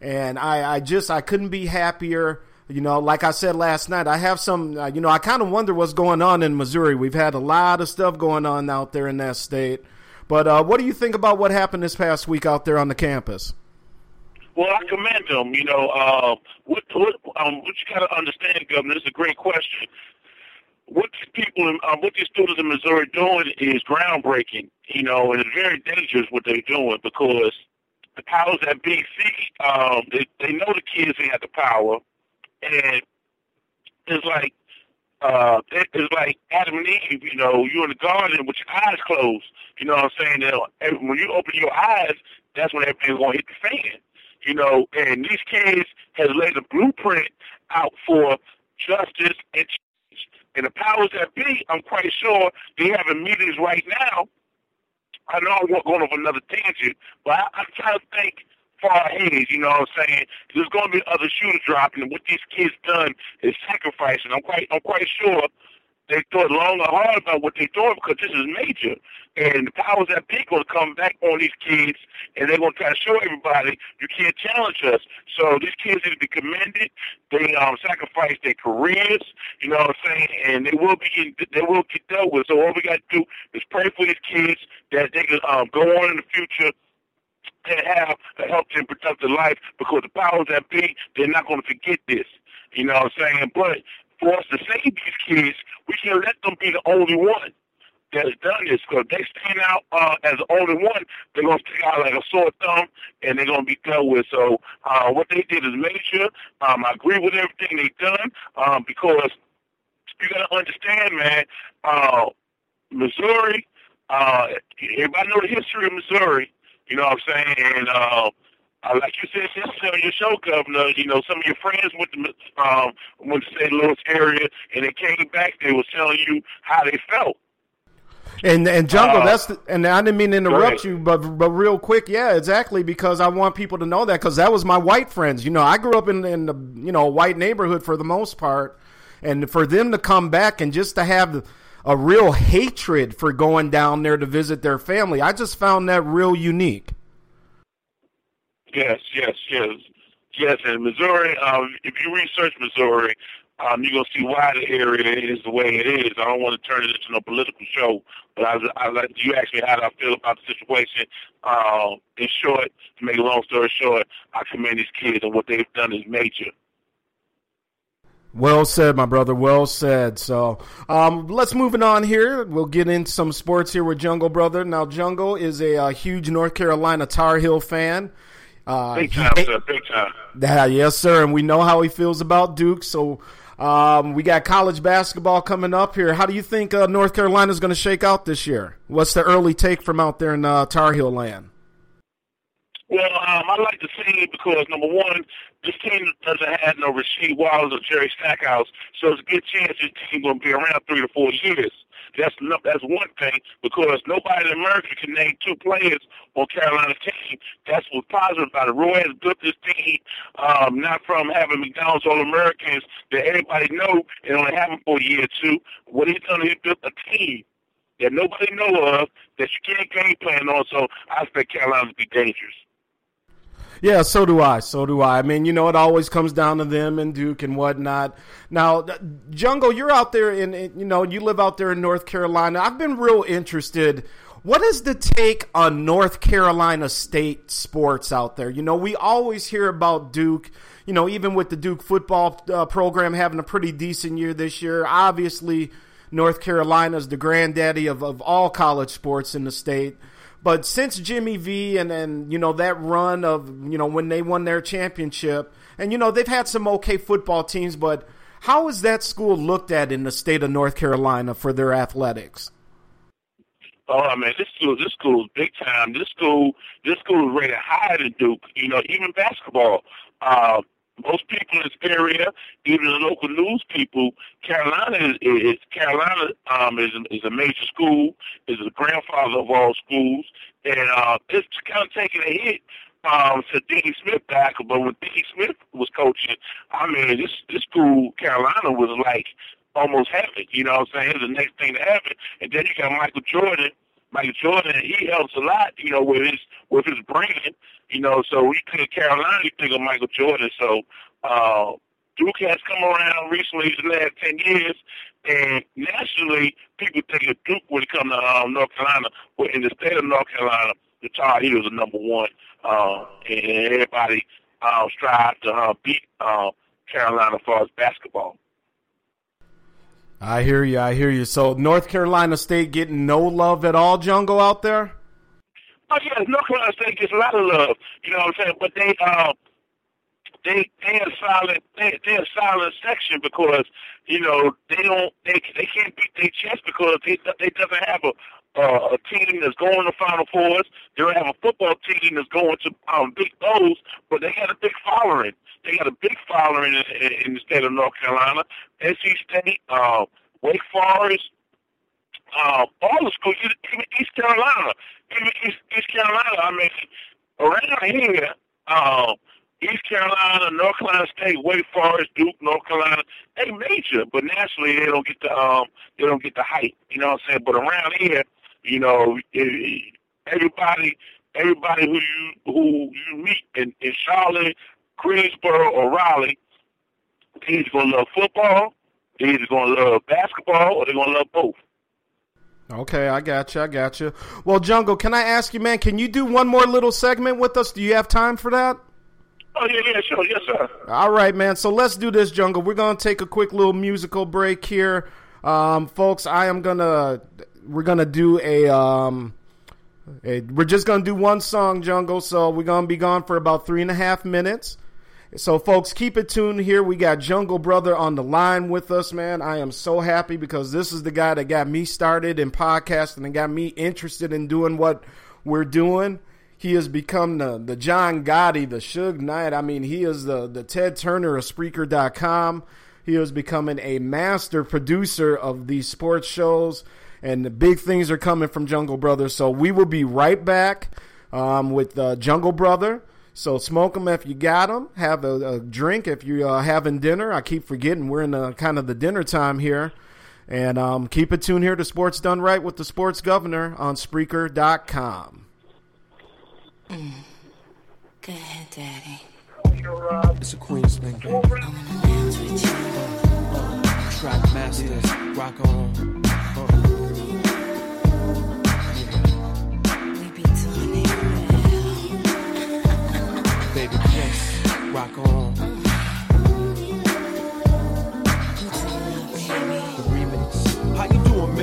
Speaker 4: And I, I just, I couldn't be happier. You know, like I said last night, I have some, uh, you know, I kind of wonder what's going on in Missouri. We've had a lot of stuff going on out there in that state. But uh, what do you think about what happened this past week out there on the campus?
Speaker 10: Well, I commend them. You know, uh, what, what, um, what you got to understand, Governor, this is a great question what these people, um, what these students in Missouri doing is groundbreaking. You know, and it's very dangerous what they're doing because the powers that be see, um, they, they know the kids they have the power, and it's like uh, it's like Adam and Eve. You know, you're in the garden with your eyes closed. You know what I'm saying? And when you open your eyes, that's when everything's gonna hit the fan. You know, and these kids has laid a blueprint out for justice and and the powers that be, I'm quite sure they having meetings right now. I know I'm going off another tangent, but I, I'm trying to think far ahead, you know what I'm saying? There's going to be other shooters dropping, and what these kids done is sacrificing. I'm quite, I'm quite sure they thought long and hard about what they're doing because this is major. And the powers that be going to come back on these kids, and they're going to try to show everybody you can't challenge us. So these kids need to be commended. They um, sacrificed their careers, you know what I'm saying, and they will be they will get dealt with. So all we got to do is pray for these kids that they can um, go on in the future and have a healthy and productive life because the powers that be, they're not going to forget this. You know what I'm saying? But for us to save these kids, we can't let them be the only one that has done this because they stand out uh, as the only one, they're going to stick out like a sore thumb and they're going to be dealt with. So uh, what they did is major. Um, I agree with everything they've done um, because you got to understand, man, uh, Missouri, uh, everybody know the history of Missouri, you know what I'm saying? And uh, uh, like you said yesterday on your show, Governor, you know, some of your friends went to um, went to St. Louis area, and they came back. They were telling you how they felt.
Speaker 4: And and Jungle,
Speaker 10: Uh,
Speaker 4: that's the, and I didn't mean to interrupt you, but but real quick, yeah, exactly, because I want people to know that because that was my white friends. You know, I grew up in in the you know a white neighborhood for the most part, and for them to come back and just to have a real hatred for going down there to visit their family, I just found that real unique.
Speaker 10: Yes, yes, yes, yes. In Missouri, um, if you research Missouri, um, you're gonna see why the area is the way it is. I don't want to turn it into a political show, but I, I like you asked me how I feel about the situation. Um, in short, to make a long story short, I commend these kids and what they've done is major.
Speaker 4: Well said, my brother. Well said. So, um, let's moving on here. We'll get into some sports here with Jungle Brother. Now, Jungle is a, uh huge North Carolina Tar Heel fan. Uh,
Speaker 10: Big
Speaker 4: he-
Speaker 10: sir. Big time.
Speaker 4: Yes, sir. And we know how he feels about Duke. So, um, we got college basketball coming up here. How do you think uh, North Carolina is going to shake out this year? What's the early take from out there in uh, Tar Heel land?
Speaker 10: Well, um, I like to see it because number one, this team doesn't have no Rasheed Wallace or Jerry Stackhouse, so it's a good chance this team going to be around three to four years. That's no, that's one thing because nobody in America can name two players on Carolina's team. That's what's positive about it. Roy has built this team um, not from having McDonald's All Americans that everybody know and only them for a year or two. What he's done, he built a team that nobody know of that you can't game plan on. So I expect Carolina to be dangerous.
Speaker 4: Yeah, so do I. So do I. I mean, you know, it always comes down to them and Duke and whatnot. Now, Jungle, you're out there in, in- you know, you live out there in North Carolina. I've been real interested. What is the take on North Carolina State sports out there? You know, we always hear about Duke. You know, even with the Duke football uh, program having a pretty decent year this year. Obviously, North Carolina is the granddaddy of, of all college sports in the state. But since Jimmy V and and you know that run of you know when they won their championship, and you know they've had some okay football teams, but how is that school looked at in the state of North Carolina for their athletics?
Speaker 10: Oh man, this school, this school is big time. This school, this school is rated higher than Duke. You know, even basketball. Uh, most people in this area, even the local news people, Carolina is, is Carolina um, is is a major school, is the grandfather of all schools, and uh, it's kind of taking a hit um, to Dean Smith back. But when Dean Smith was coaching, I mean, this this school Carolina was like almost heaven. You know what I'm saying? It's the next thing to happen. And then you got Michael Jordan. Michael Jordan, he helps a lot, you know, with his with his bringing, you know. So we think Carolina, you think of Michael Jordan. So uh, Duke has come around recently the last ten years, and nationally, people think of Duke when it comes to um, North Carolina. But in the state of North Carolina, the Tar Heels are number one, uh, and everybody uh, strive to uh, beat uh, Carolina as far as basketball.
Speaker 4: I hear you. I hear you. So North Carolina State getting no love at all, Jungle out there.
Speaker 10: Oh yeah, North Carolina State gets a lot of love. You know what I'm saying? But they uh they they a solid they they're a solid section because you know they don't they they can't beat their chest because they they doesn't have a uh, a team that's going to Final Fours. They don't have a football team that's going to um, big O's, but they got a big following. They got a big following in, in, the state of North Carolina. NC State, uh, Wake Forest, uh, all the schools, even East Carolina, even East, East Carolina. I mean, around here, uh, East Carolina, North Carolina State, Wake Forest, Duke, North Carolina, they major, but nationally they don't get the um they don't get the hype. You know what I'm saying? But around here, you know, everybody everybody who you who you meet in, in Charlotte, Greensboro, or Raleigh, they either gonna love football, they either gonna love basketball, or they're gonna love both.
Speaker 4: Okay, I got you. I got you. Well, Jungle, can I ask you, man? Can you do one more little segment with us? Do you have time for that?
Speaker 10: Oh yeah, yeah, sure, yes, sir.
Speaker 4: All right, man. So let's do this, Jungle. We're gonna take a quick little musical break here, um, folks. I am gonna we're gonna do a um, a, we're just gonna do one song, Jungle. So we're gonna be gone for about three and a half minutes. So, folks, keep it tuned here. We got Jungle Brother on the line with us, man. I am so happy because this is the guy that got me started in podcasting and got me interested in doing what we're doing. He has become the, the John Gotti, the Suge Knight. I mean, he is the, the Ted Turner of Spreaker.com. He is becoming a master producer of these sports shows. and the big things are coming from Jungle Brother. So we will be right back um, with uh, Jungle Brother. So smoke them if you got them. Have a, a drink if you're uh, having dinner. I keep forgetting we're in the, kind of the dinner time here. And um, keep it tuned here to Sports Done Right with the Sports Governor on Spreaker.com.
Speaker 9: Mm. Go ahead, Daddy.
Speaker 11: It's a Queens thing, baby. Track masters, rock on. Uh. Rock on.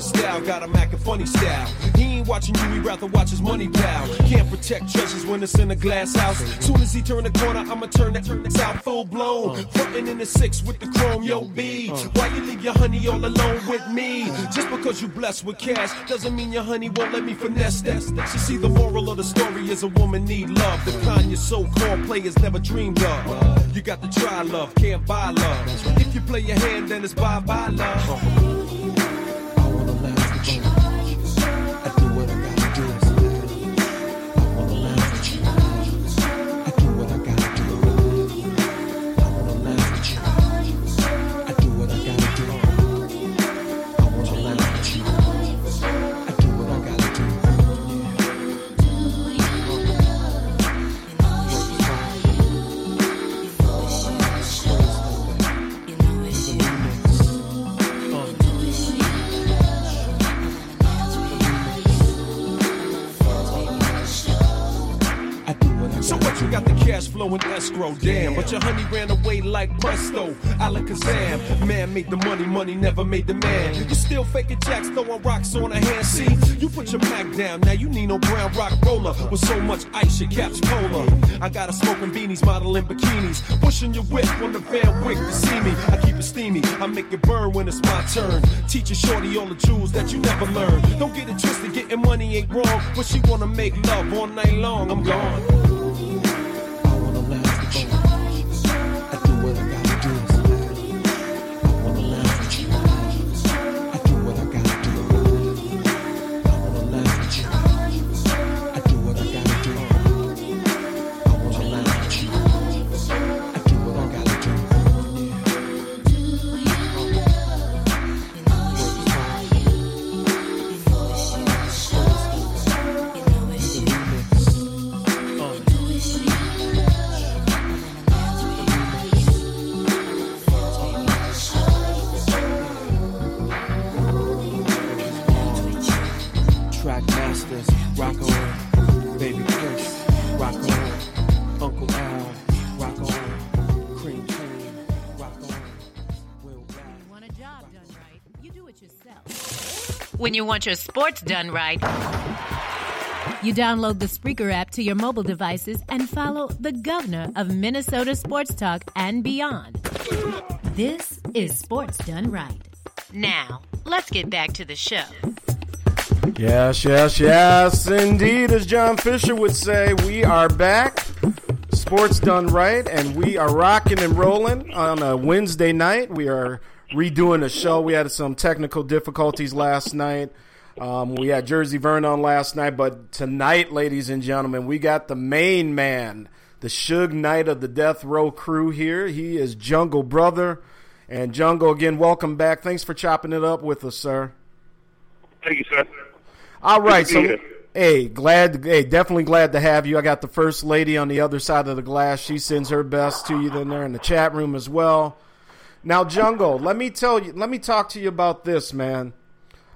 Speaker 11: And Cristal got a Mac and funny style. He ain't watching you, he rather watch his money pal. Can't protect treasures when it's in a glass house. Soon as he turn the corner, I'ma turn that out full blown. Frontin' in the six with the chrome, yo B. Why you leave your honey all alone with me? Just because you blessed with cash doesn't mean your honey won't let me finesse that. You see, the moral of the story is a woman need love. The kind your so-called players never dreamed of. You got to try love, can't buy love. If you play your hand, then it's bye-bye love. In escrow, damn. But your honey ran away like presto, alakazam. Man made the money, money never made the man. You still faking jacks, throwing rocks on a hand. See, you put your Mac down, now you need no brown rock roller. With so much ice, your cap's polar. I got a smoking beanies, modeling bikinis. Pushing your whip on the Van Wyck to see me. I keep it steamy, I make it burn when it's my turn. Teaching shorty all the jewels that you never learned. Don't get it twisted, getting money ain't wrong. But she wanna make love all night long, I'm gone.
Speaker 3: When you want your sports done right, you download the Spreaker app to your mobile devices and follow the governor of Minnesota Sports Talk and beyond. This is Sports Done Right.
Speaker 12: Now, let's get back to the show.
Speaker 4: Yes, yes, yes, indeed. As John Fisher would say, we are back. Sports done right, and we are rocking and rolling on a Wednesday night. We are redoing the show. We had some technical difficulties last night. Um, we had Jersey Vern on last night, but tonight, ladies and gentlemen, we got the main man, the Suge Knight of the Death Row crew here. He is Jungle Brother. And Jungle, again, welcome back. Thanks for chopping it up with us, sir.
Speaker 10: Thank you, sir.
Speaker 4: All right,
Speaker 10: Good to be
Speaker 4: so
Speaker 10: here.
Speaker 4: hey, glad, hey, definitely glad to have you. I got the first lady on the other side of the glass. She sends her best to you Then there in the chat room as well. Now, Jungle, let me tell you, let me talk to you about this, man.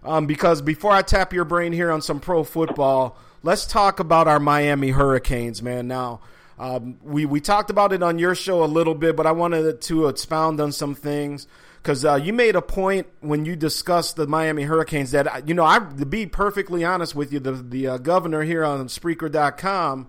Speaker 4: Um, because before I tap your brain here on some pro football, let's talk about our Miami Hurricanes, man. Now, um, we we talked about it on your show a little bit, but I wanted to expound on some things because uh, you made a point when you discussed the Miami Hurricanes that uh, you know I to be perfectly honest with you, the the uh, governor here on Spreaker.com,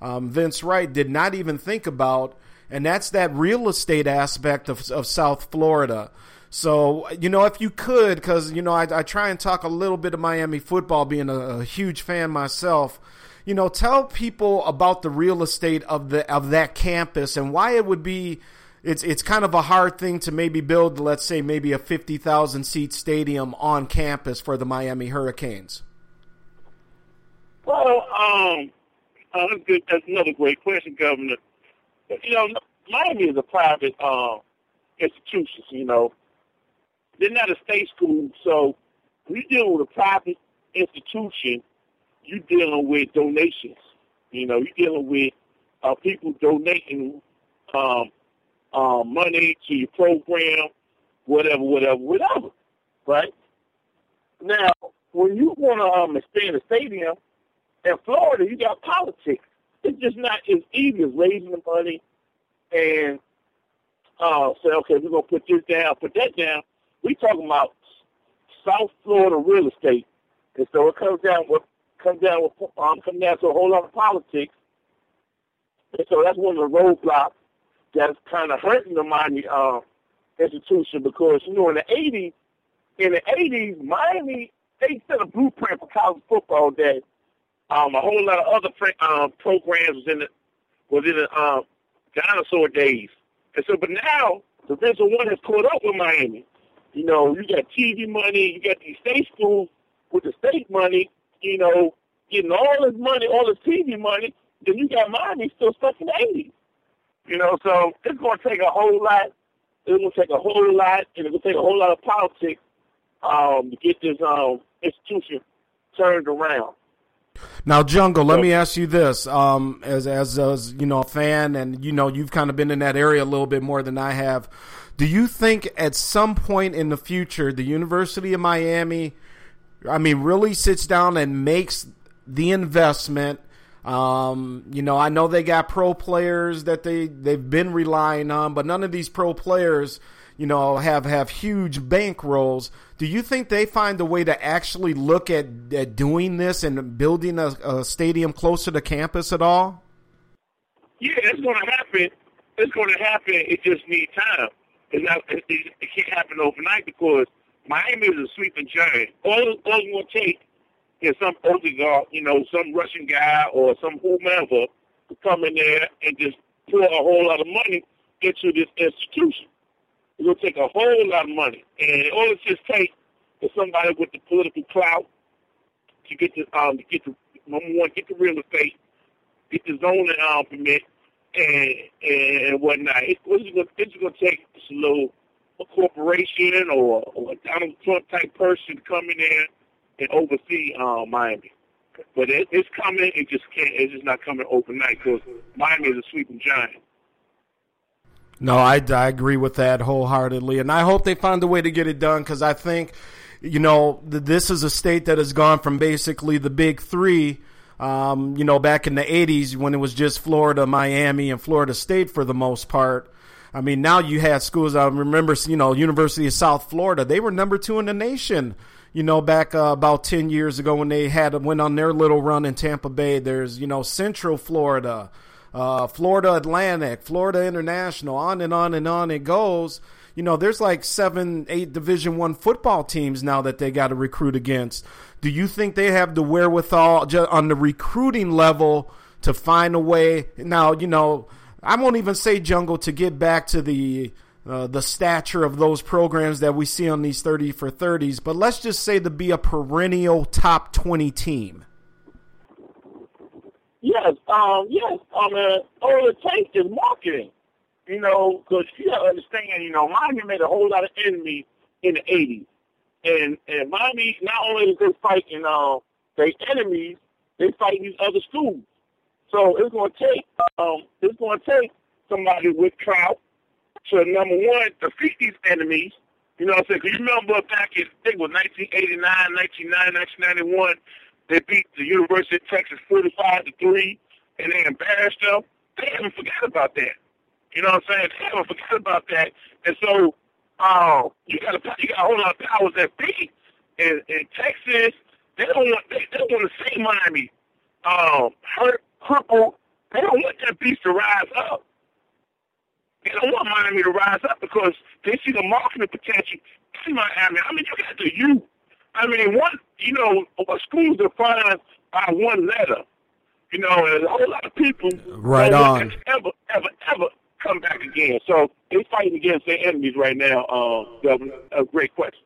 Speaker 4: um, Vince Wright, did not even think about, and that's that real estate aspect of of South Florida. So, you know, if you could, because, you know, I, I, try and talk a little bit of Miami football, being a, a, huge fan myself, you know, tell people about the real estate of the of that campus and why it would be it's it's kind of a hard thing to maybe build, let's say, maybe a 50,000 seat stadium on campus for the Miami Hurricanes.
Speaker 10: Well, um, uh, that's, good. that's another great question, Governor. You know, Miami is a private uh, institution, you know they're not a state school, so when you're dealing with a private institution, you're dealing with donations. You know, you're dealing with uh, people donating um, uh, money to your program, whatever, whatever, whatever. Right? Now, when you want to um, expand a stadium, in Florida, you got politics. It's just not as easy as raising the money and uh, say, okay, we're to put this down, put that down. We talking about South Florida real estate, and so it comes down with comes down with um comes down to a whole lot of politics, and so that's one of the roadblocks that's kind of hurting the Miami uh, institution because you know in the '80s, in the '80s, Miami they set a blueprint for college football that um, a whole lot of other um, programs was in the was in the um, dinosaur days, and so but now the Division One has caught up with Miami. You know, you got TV money, you got these state schools with the state money, you know, getting all this money, all this TV money, then you got Miami still stuck in the 80s. You know, so it's going to take a whole lot. It's going to take a whole lot, and it's going to take a whole lot of politics um, to get this um, institution turned around.
Speaker 4: Now, Jungle, let me ask you this: um, as as as you know, a fan, and you know, you've kind of been in that area a little bit more than I have. Do you think at some point in the future, the University of Miami, I mean, really sits down and makes the investment? Um, you know, I know they got pro players that they they've been relying on, but none of these pro players, you know, have have huge bank rolls. Do you think they find a way to actually look at, at doing this and building a, a stadium closer to campus at all?
Speaker 10: Yeah, it's going to happen. It's going to happen. It just needs time. It's not, it, it can't happen overnight because Miami is a sweeping giant. All, all it's going to take is some oligarch, you know, some Russian guy or some whomever to come in there and just pour a whole lot of money into this institution. Going to take a whole lot of money. And all it just takes is somebody with the political clout to get the, um, to get the, number one, get the real estate, get the zoning um, permit, and and whatnot. It, it's going going to take a little a corporation or, or a Donald Trump type person come in there and oversee uh, Miami. But it, it's coming. It just can't. It's just not coming overnight because Miami is a sweeping giant.
Speaker 4: No, I, I agree with that wholeheartedly, and I hope they find a way to get it done because I think, you know, this is a state that has gone from basically the big three um, you know, back in the 80s when it was just Florida, Miami, and Florida State for the most part. I mean, now you had schools. I remember, you know, University of South Florida. They were number two in the nation. You know, back uh, about ten years ago when they had went on their little run in Tampa Bay. There's, you know, Central Florida, uh, Florida Atlantic, Florida International, on and on and on it goes. You know, there's like seven, eight Division One football teams now that they got to recruit against. Do you think they have the wherewithal on the recruiting level to find a way? Now, you know, I won't even say jungle to get back to the uh, the stature of those programs that we see on these 30 for 30s, but let's just say to be a perennial top 20 team.
Speaker 10: Yes, um, yes. Um, uh, all it takes is marketing. You know, because you got to understand, you know, Miami made a whole lot of enemies in the 80s. And and Miami, not only is they fighting uh, their enemies, they fighting these other schools. So it's to take um, it's to take somebody with clout to number one defeat these enemies. You know what I'm saying? Because you remember back in I think it was 1989, 1990, 1991, they beat the University of Texas 45 to three, and they embarrassed them. They haven't forgot about that. You know what I'm saying? They haven't forgot about that, and so uh, you got you got a whole lot of powers that be in, in Texas. They don't want they, they want to see Miami um, hurt, crippled. They don't want that beast to rise up. They don't want Miami to rise up because they see the marketing potential. See Miami. I mean, you got the U. I mean, one, you know, a school's defined by one letter. You know, and a whole lot of people
Speaker 4: right
Speaker 10: don't
Speaker 4: on.
Speaker 10: want that to ever, ever, ever come back again. So they're fighting against their enemies right now. Um, Governor, a great question.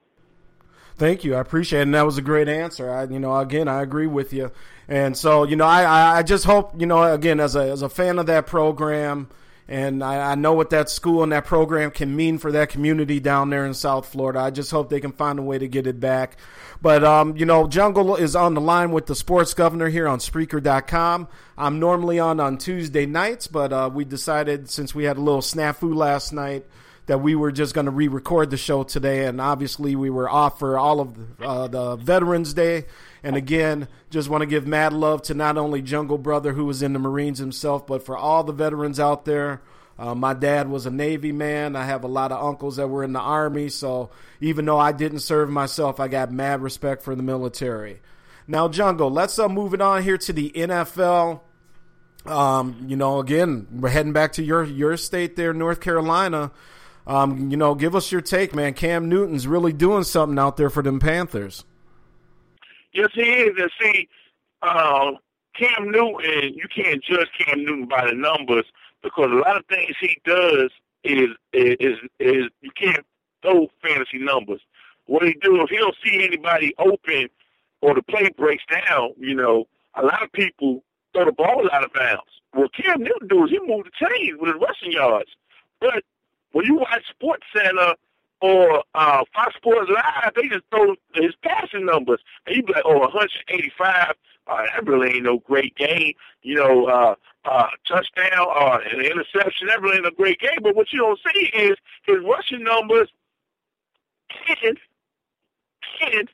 Speaker 4: Thank you. I appreciate it. And that was a great answer. I, you know, again, I agree with you. And so, you know, I, I just hope, you know, again, as a, as a fan of that program, and I, I know what that school and that program can mean for that community down there in South Florida. I just hope they can find a way to get it back. But, um, you know, Jungle is on the line with the sports governor here on Spreaker.com. I'm normally on on Tuesday nights, but uh, we decided since we had a little snafu last night that we were just going to re-record the show today, and obviously we were off for all of uh, the Veterans Day. And again, just want to give mad love to not only Jungle Brother, who was in the Marines himself, but for all the veterans out there. Uh, my dad was a Navy man. I have a lot of uncles that were in the Army, so even though I didn't serve myself, I got mad respect for the military. Now, Jungle, let's uh, move it on here to the NFL. Um, you know, again, we're heading back to your your state there, North Carolina. Um, you know, give us your take, man. Cam Newton's really doing something out there for them Panthers.
Speaker 10: Yes, he is. And see, uh, Cam Newton, you can't judge Cam Newton by the numbers because a lot of things he does is is is, is you can't throw fantasy numbers. What he do if he don't see anybody open or the play breaks down, you know, a lot of people throw the ball out of bounds. What Cam Newton do is he moved the chains with his rushing yards. But when you watch Sports Center or uh, Fox Sports Live, they just throw his passing numbers, and you be like, "Oh, 185. Uh, that really ain't no great game." You know, uh, uh, touchdown or an interception. That really ain't a great game. But what you don't see is his rushing numbers and and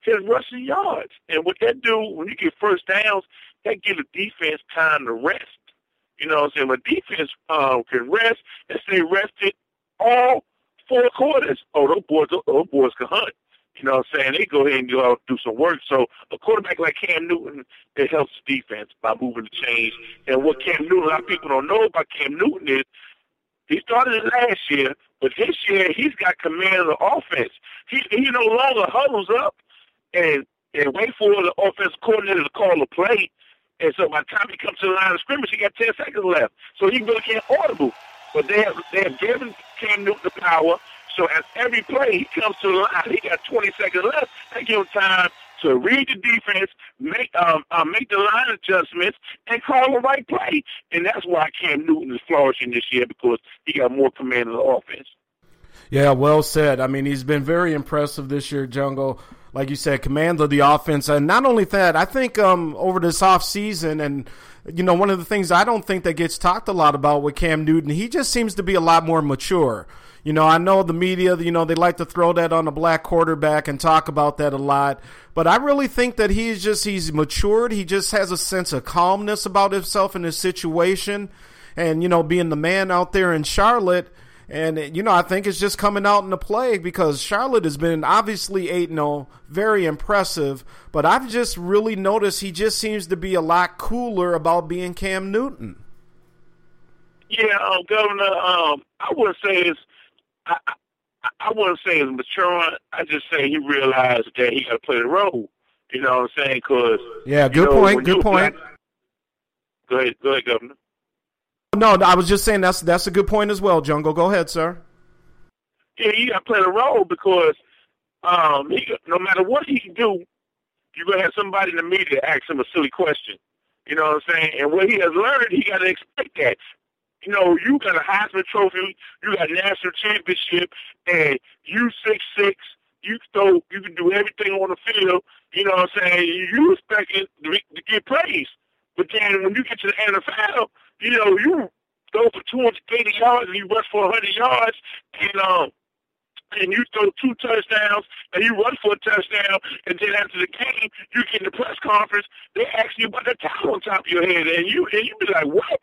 Speaker 10: his rushing yards. And what that do when you get first downs, that give the defense time to rest. You know what I'm saying? But defense um, can rest and stay rested all four quarters. Oh, those boys, those boys can hunt. You know what I'm saying? They go ahead and go out and do some work. So a quarterback like Cam Newton, it helps the defense by moving the chains. And what Cam Newton, a lot of people don't know about Cam Newton is he started it last year, but this year he's got command of the offense. He he no longer huddles up and and wait for the offensive coordinator to call a play. And so by the time he comes to the line of scrimmage, he got ten seconds left. So he really can't audible. But they have they have given Cam Newton the power. So at every play he comes to the line, he got 20 seconds left. They give him time to read the defense, make um, uh, make the line adjustments, and call the right play. And that's why Cam Newton is flourishing this year because he got more command of the offense.
Speaker 4: Yeah, well said. I mean, he's been very impressive this year, Jungle. Like you said, command of the offense, and not only that, I think um, over this off season, and you know, one of the things I don't think that gets talked a lot about with Cam Newton, he just seems to be a lot more mature. You know, I know the media, you know, they like to throw that on a black quarterback and talk about that a lot. But I really think that he's just, he's matured. He just has a sense of calmness about himself and his situation. And, you know, being the man out there in Charlotte. And, you know, I think it's just coming out in the play because Charlotte has been obviously 8 0, very impressive. But I've just really noticed he just seems to be a lot cooler about being Cam Newton.
Speaker 10: Yeah, um, Governor, um, I wouldn't say it's I, I, I wouldn't say it's maturing. I just say he realized that he got to play the role. You know what I'm saying? Because
Speaker 4: yeah, good
Speaker 10: you know,
Speaker 4: point. Good point.
Speaker 10: Black, go ahead, go ahead, Governor.
Speaker 4: No, I was just saying that's that's a good point as well, Jungle. Go ahead, sir.
Speaker 10: Yeah, he got to play the role because um, he, no matter what he can do, you're gonna have somebody in the media ask him a silly question. You know what I'm saying? And what he has learned, he got to expect that you know, you got a Heisman Trophy, you got a national championship, and you six six. You throw, you can do everything on the field. You know what I'm saying? You expect it to, to get praise, but then when you get to the NFL, you know you throw for 280 yards and you rush for 100 yards, and um, and you throw two touchdowns and you run for a touchdown, and then after the game, you get in the press conference, they ask you about the towel on top of your head, and you and you be like, what?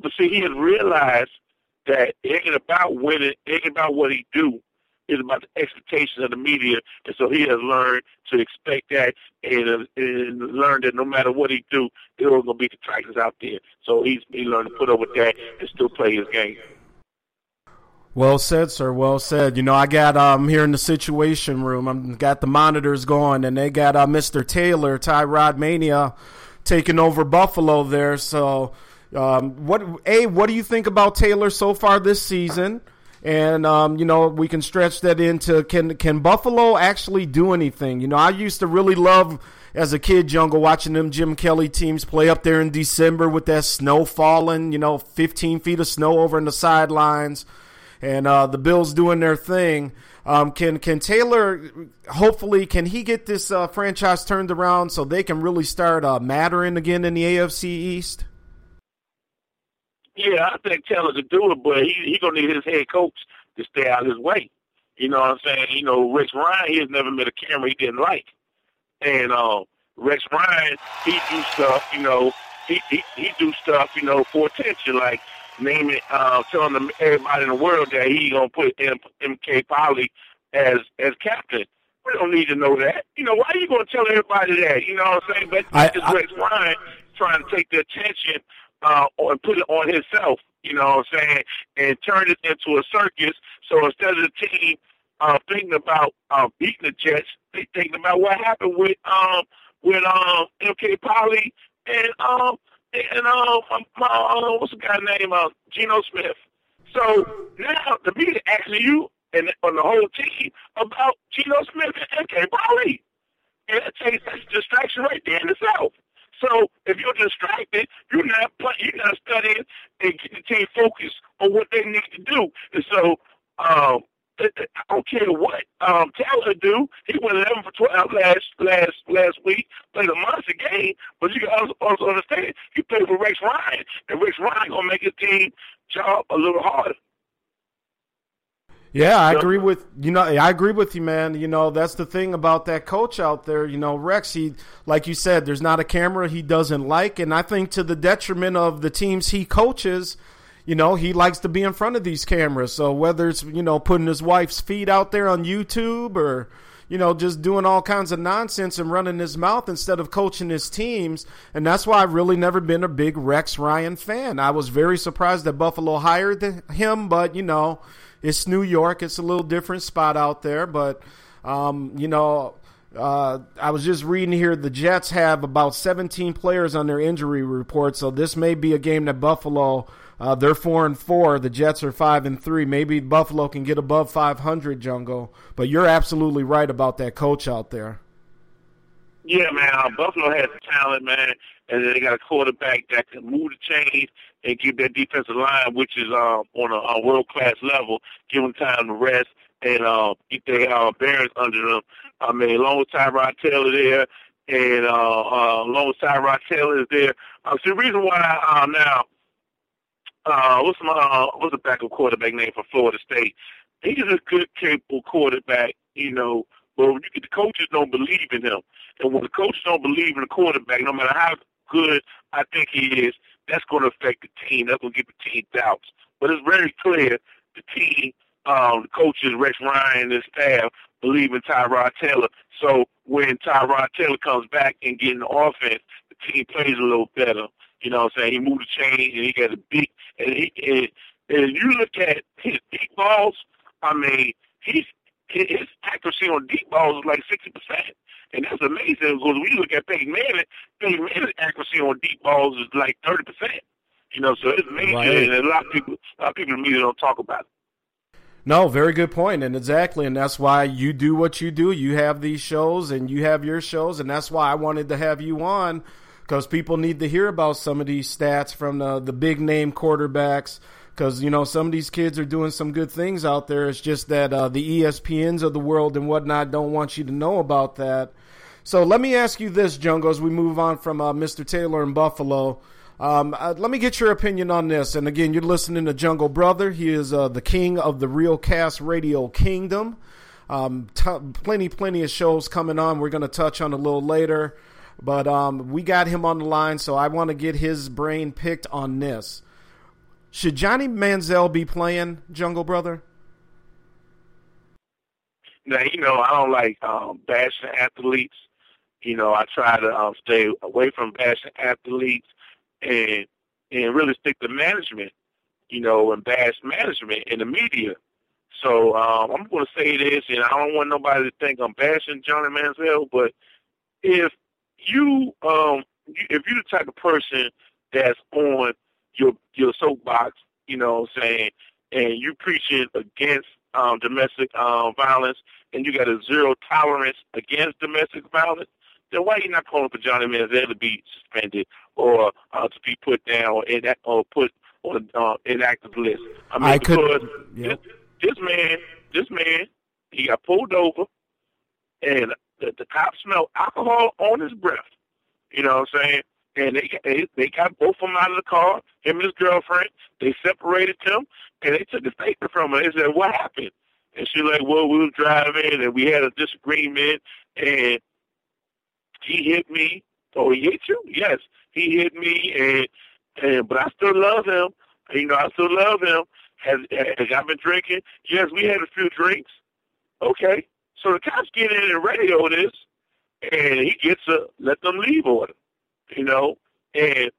Speaker 10: But see, he has realized that it ain't about winning, it ain't about what he do. It's about the expectations of the media, and so he has learned to expect that and, uh, and learned that no matter what he do, there are going to be Titans out there. So he's he learned to put up with that and still play his game.
Speaker 4: Well said, sir. Well said. You know, I got um here in the situation room. I'm got the monitors going, and they got uh, Mr. Taylor, Tyrod Mania, taking over Buffalo there. So, um, what a what do you think about Taylor so far this season? And um, you know, we can stretch that into can can Buffalo actually do anything? You know, I used to really love as a kid, Jungle, watching them Jim Kelly teams play up there in December with that snow falling. You know, 15 feet of snow over in the sidelines and uh, the Bills doing their thing. Um, can can Taylor hopefully can he get this uh, franchise turned around so they can really start uh, mattering again in the AFC East?
Speaker 10: Yeah, I think Taylor could do it, but he he gonna need his head coach to stay out of his way. You know what I'm saying? You know, Rex Ryan, he has never met a camera he didn't like, and uh, Rex Ryan, he do stuff. You know, he he he do stuff. You know, for attention, like naming, uh, telling them everybody in the world that he gonna put M- MK Poly as as captain. We don't need to know that. You know, why are you gonna tell everybody that? You know what I'm saying? But
Speaker 4: I- I-
Speaker 10: Rex Ryan trying to take the attention uh, and put it on himself. You know what I'm saying? And turn it into a circus. So instead of the team uh, thinking about uh, beating the Jets, they thinking about what happened with um with um MK Poly and um and um my, uh, what's the guy's name? Uh, Geno Smith. So now the media asking you and on the whole team about Geno Smith and MK Poly. And that takes a distraction right there in itself. So if you're distracted, you're not play, you're not studying and getting the team focused on what they need to do. And so um, I don't care what um, Taylor do. He went 11 for 12 last last last week, played a monster game. But you can also, also understand he played for Rex Ryan, and Rex Ryan gonna make his team job a little harder.
Speaker 4: Yeah, I agree with you know I agree with you, man. You know that's the thing about that coach out there. You know Rex, he like you said, there's not a camera he doesn't like, and I think to the detriment of the teams he coaches. You know he likes to be in front of these cameras. So whether it's you know putting his wife's feet out there on YouTube or you know just doing all kinds of nonsense and running his mouth instead of coaching his teams, and that's why I've really never been a big Rex Ryan fan. I was very surprised that Buffalo hired him, but you know it's New York. It's a little different spot out there, but um, you know, uh, I was just reading here. The Jets have about 17 players on their injury report, so this may be a game that Buffalo. Uh, they're four and four. The Jets are five and three. Maybe Buffalo can get above 500, Jungle. But you're absolutely right about that coach out there.
Speaker 10: Yeah, man. Uh, Buffalo has talent, man, and they got a quarterback that can move the chains and keep that defensive line, which is uh, on a, a world class level, give them time to rest and uh, keep their uh, bearings under them. I mean, along with Tyrod Taylor there, and uh, uh, along with Tyrod Taylor is there. Uh, so the reason why uh, now, uh, what's my uh, what's the backup quarterback name for Florida State? He's a good, capable quarterback, you know. But you get the coaches don't believe in him, and when the coaches don't believe in the quarterback, no matter how good I think he is, that's going to affect the team. That's going to give the team doubts. But it's very clear the team, um, the coaches, Rex Ryan and his staff, believe in Tyrod Taylor. So when Tyrod Taylor comes back and get in the offense, the team plays a little better. You know what I'm saying? He moved the chain and he got a big and he and you look at his deep balls, I mean, he's his accuracy on deep balls is like sixty percent. And that's amazing because you look at Peyton Manning, Peyton Manning's accuracy on deep balls is like thirty percent. You know, so it's major,
Speaker 4: Right.
Speaker 10: and a lot of people, a lot of people in the media don't talk about it.
Speaker 4: No, very good point, and exactly, and that's why you do what you do. You have these shows, and you have your shows, and that's why I wanted to have you on because people need to hear about some of these stats from the the big name quarterbacks. Because you know some of these kids are doing some good things out there. It's just that uh, the ESPNs of the world and whatnot don't want you to know about that. So let me ask you this, Jungle, as we move on from uh, Mr. Taylor in Buffalo. Um, uh, let me get your opinion on this. And again, you're listening to Jungle Brother. He is uh, the king of the Real Cast Radio Kingdom. Um, t- plenty, plenty of shows coming on. We're going to touch on a little later, but um, we got him on the line, so I want to get his brain picked on this. Should Johnny Manziel be playing Jungle Brother?
Speaker 10: Now, you know, I don't like um, bashing athletes. You know, I try to um, stay away from bashing athletes and and really stick to management. You know, and bash management in the media. So um, I'm going to say this, and I don't want nobody to think I'm bashing Johnny Manziel, but if you um, if you're the type of person that's on your your soapbox, you know, what I'm saying, and you preaching against um, domestic um, violence, and you got a zero tolerance against domestic violence, then why are you not calling for Johnny Manziel to be suspended or uh, to be put down or, in or put on an uh, inactive list? I mean,
Speaker 4: I
Speaker 10: because
Speaker 4: could, yep.
Speaker 10: this, this man, this man, he got pulled over, and the, the cops smelled alcohol on his breath. You know what I'm saying? And they, they they got both of them out of the car, him and his girlfriend. They separated them, and they took a statement from her. They said, "What happened?" And she's like, "Well, we were driving, and we had a disagreement, and he hit me. Oh, he hit you? Yes, he hit me, and and but I still love him. You know, I still love him. Has has I been drinking? Yes, we had a few drinks. Okay, so the cops get in and radio this, and he gets a let them leave order. You know, and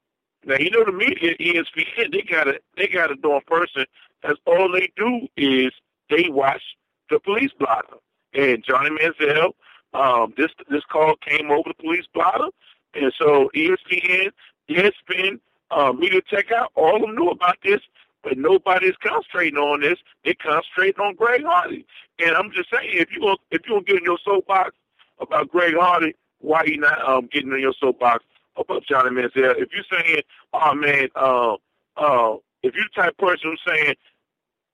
Speaker 10: now you know the media, ESPN, they got a they got a darn person. That's all they do is they watch the police blotter. And Johnny Manziel, um, this this call came over the police blotter, and so ESPN, ESPN, uh, MediaTakeOut, all of them knew about this, but nobody's concentrating on this. They're concentrating on Greg Hardy. And I'm just saying, if you if you gonna get in your soapbox about Greg Hardy, why are you not um, getting in your soapbox about Johnny Manziel? If you're saying, oh man, uh, uh, if you're the type person who's saying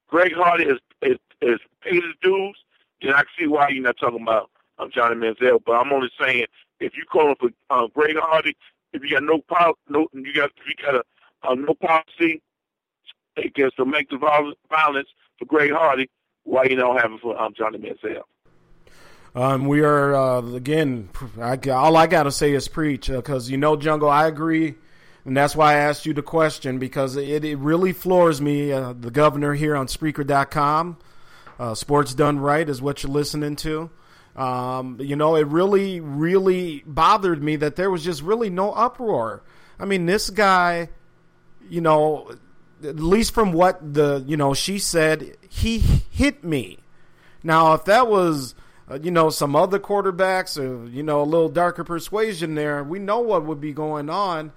Speaker 10: Greg Hardy is is, is paid his dues, then I can see why you're not talking about um, Johnny Manziel. But I'm only saying if you calling for uh, Greg Hardy, if you got no pol- no you got you got a uh, no policy against domestic violence for Greg Hardy, why you don't have it for um, Johnny Manziel?
Speaker 4: Um, we are uh, again. I, all I gotta say is preach, because uh, you know, Jungle. I agree, and that's why I asked you the question because it, it really floors me. Uh, the governor here on Spreaker.com, uh, Sports Done Wright is what you're listening to. Um, you know, it really, really bothered me that there was just really no uproar. I mean, this guy, you know, at least from what the you know she said, he hit me. Now, if that was uh, you know, some other quarterbacks or, you know, a little darker persuasion there, we know what would be going on.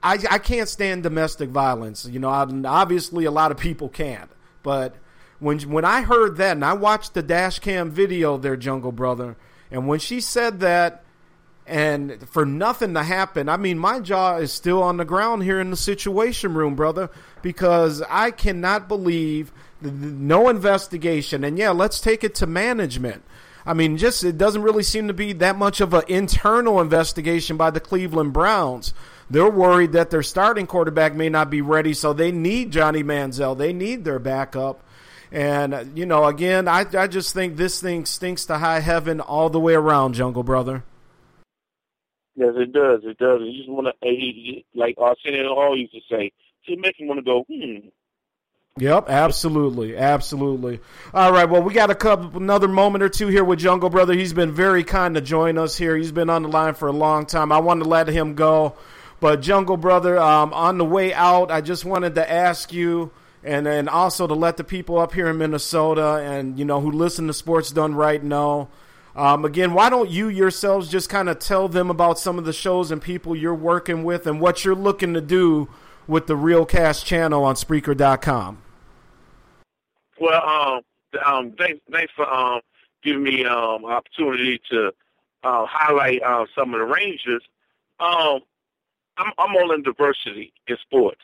Speaker 4: I, I can't stand domestic violence. You know, obviously a lot of people can't. But when when I heard that and I watched the dash cam video there, Jungle Brother, and when she said that, and for nothing to happen, I mean, my jaw is still on the ground here in the situation room, brother, because I cannot believe no investigation. And yeah, let's take it to management. I mean, just it doesn't really seem to be that much of an internal investigation by the Cleveland Browns. They're worried that their starting quarterback may not be ready, so they need Johnny Manziel. They need their backup. And, you know, again, I, I just think this thing stinks to high heaven all the way around, Jungle Brother.
Speaker 10: Yes, it does. It does. You just want to, like Arsenio Hall used to say, it makes you want to go, hmm,
Speaker 4: Yep, absolutely, absolutely. All right, well, we got a couple another moment or two here with Jungle Brother. He's been very kind to join us here. He's been on the line for a long time. I wanted to let him go, but Jungle Brother, um, on the way out, I just wanted to ask you, and and also to let the people up here in Minnesota and you know who listen to Sports Done Wright know. Um, again, why don't you yourselves just kind of tell them about some of the shows and people you're working with and what you're looking to do with the Real Cast channel on Spreaker.com?
Speaker 10: Well, um, um, thanks, thanks for um, giving me um, opportunity to uh, highlight uh, some of the Rangers. Um, I'm, I'm all in diversity in sports.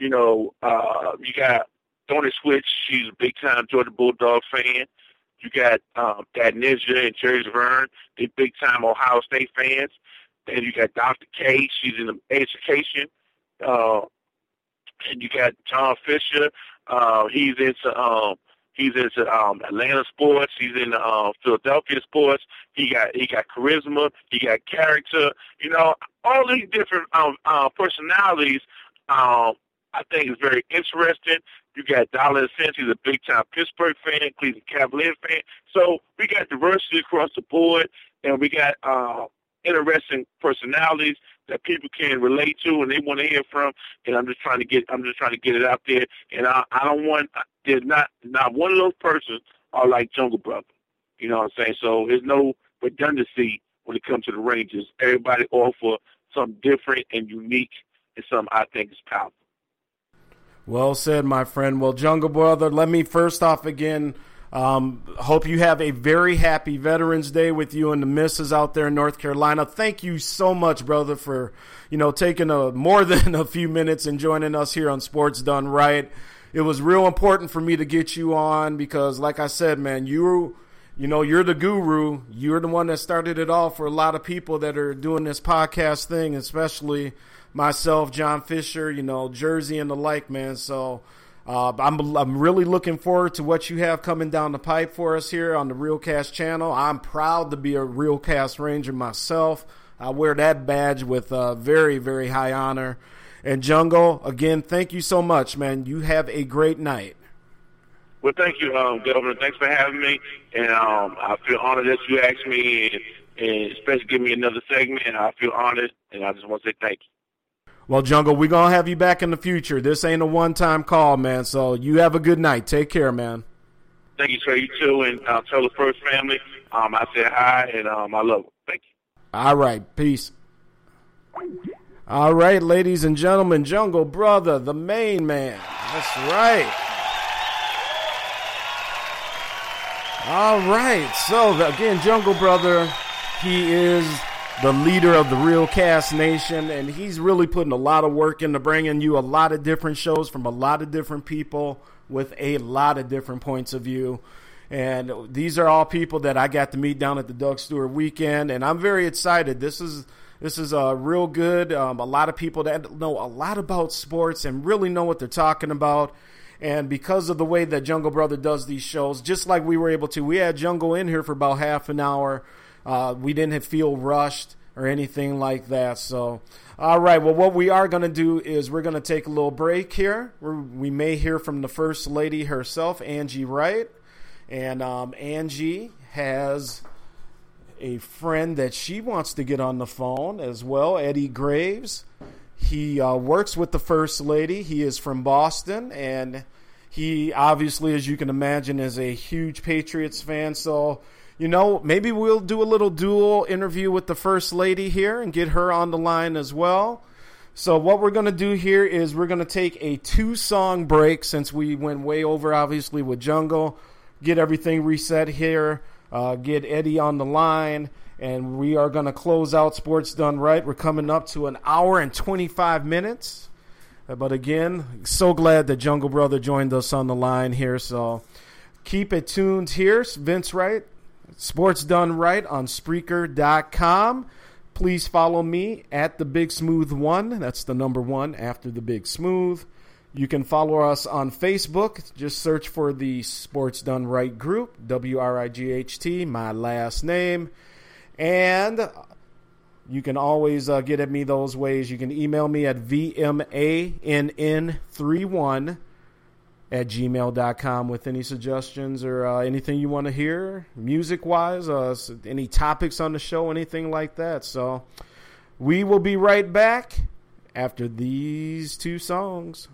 Speaker 10: You know, uh, you got Tony Switch. She's a big time Georgia Bulldog fan. You got um, Dad Ninja and Jerry Vern. They big time Ohio State fans. Then you got Dr. K. She's in education, Uh, and you got John Fisher. Uh, he's into um, he's into um, Atlanta sports. He's in uh, Philadelphia sports. He got he got charisma. He got character. You know, all these different um, uh, personalities. Um, I think is very interesting. You got Dollar Sense. He's a big time Pittsburgh fan, Cleveland Cavaliers fan. So we got diversity across the board, and we got uh, interesting personalities that people can relate to and they want to hear from. And I'm just trying to get I'm just trying to get it out there. And I, I don't want there's not not one of those persons are like Jungle Brother. You know what I'm saying? So there's no redundancy when it comes to the Rangers. Everybody offer something different and unique and something I think is powerful.
Speaker 4: Well said, my friend. Well, Jungle Brother, let me first off again um, hope you have a very happy Veterans Day with you and the misses out there in North Carolina. Thank you so much, brother, for you know taking a more than a few minutes and joining us here on Sports Done Wright. It was real important for me to get you on because, like I said, man, you you know you're the guru. You're the one that started it all for a lot of people that are doing this podcast thing, especially myself, John Fisher, you know, Jersey and the like, man. So uh, I'm I'm really looking forward to what you have coming down the pipe for us here on the Real Cast channel. I'm proud to be a Real Cast Ranger myself. I wear that badge with uh, very very high honor. And Jungle, again, thank you so much, man. You have a great night.
Speaker 10: Well, thank you, um, Governor. Thanks for having me, and um, I feel honored that you asked me, and, and especially give me another segment. I feel honored, and I just want to say thank you.
Speaker 4: Well, Jungle, we're going to have you back in the future. This ain't a one time call, man. So you have a good night. Take care, man.
Speaker 10: Thank you, sir. You too. And uh, tell the first family um, I said hi and um, I love them. Thank you.
Speaker 4: All right. Peace. All right, ladies and gentlemen, Jungle Brother, the main man. That's right. All right. So, again, Jungle Brother, he is the leader of the Real Cast Nation, and he's really putting a lot of work into bringing you a lot of different shows from a lot of different people with a lot of different points of view. And these are all people that I got to meet down at the Doug Stewart weekend, and I'm very excited. This is this is a real good. Um, a lot of people that know a lot about sports and really know what they're talking about. And because of the way that Jungle Brother does these shows, just like we were able to, we had Jungle in here for about half an hour uh, we didn't feel rushed or anything like that. So, all right. Well, what we are going to do is we're going to take a little break here. We're, we may hear from the first lady herself, Angie Wright, and um, Angie has a friend that she wants to get on the phone as well, Eddie Graves. He uh, works with the first lady. He is from Boston, and he obviously, as you can imagine, is a huge Patriots fan. So you know, maybe we'll do a little dual interview with the First Lady here and get her on the line as well. So, what we're going to do here is we're going to take a two song break since we went way over, obviously, with Jungle, get everything reset here, uh, get Eddie on the line, and we are going to close out Sports Done Wright. We're coming up to an hour and 25 minutes. Uh, but again, so glad that Jungle Brother joined us on the line here. So, keep it tuned here. Vince Wright, Sports Done Wright on Spreaker.com. Please follow me at the Big Smooth One. That's the number one after the Big Smooth. You can follow us on Facebook. Just search for the Sports Done Wright group, W R I G H T, my last name. And you can always uh, get at me those ways. You can email me at VMANN31 at gmail.com with any suggestions or uh, anything you want to hear music wise, uh, any topics on the show, anything like that. So we will be right back after these two songs.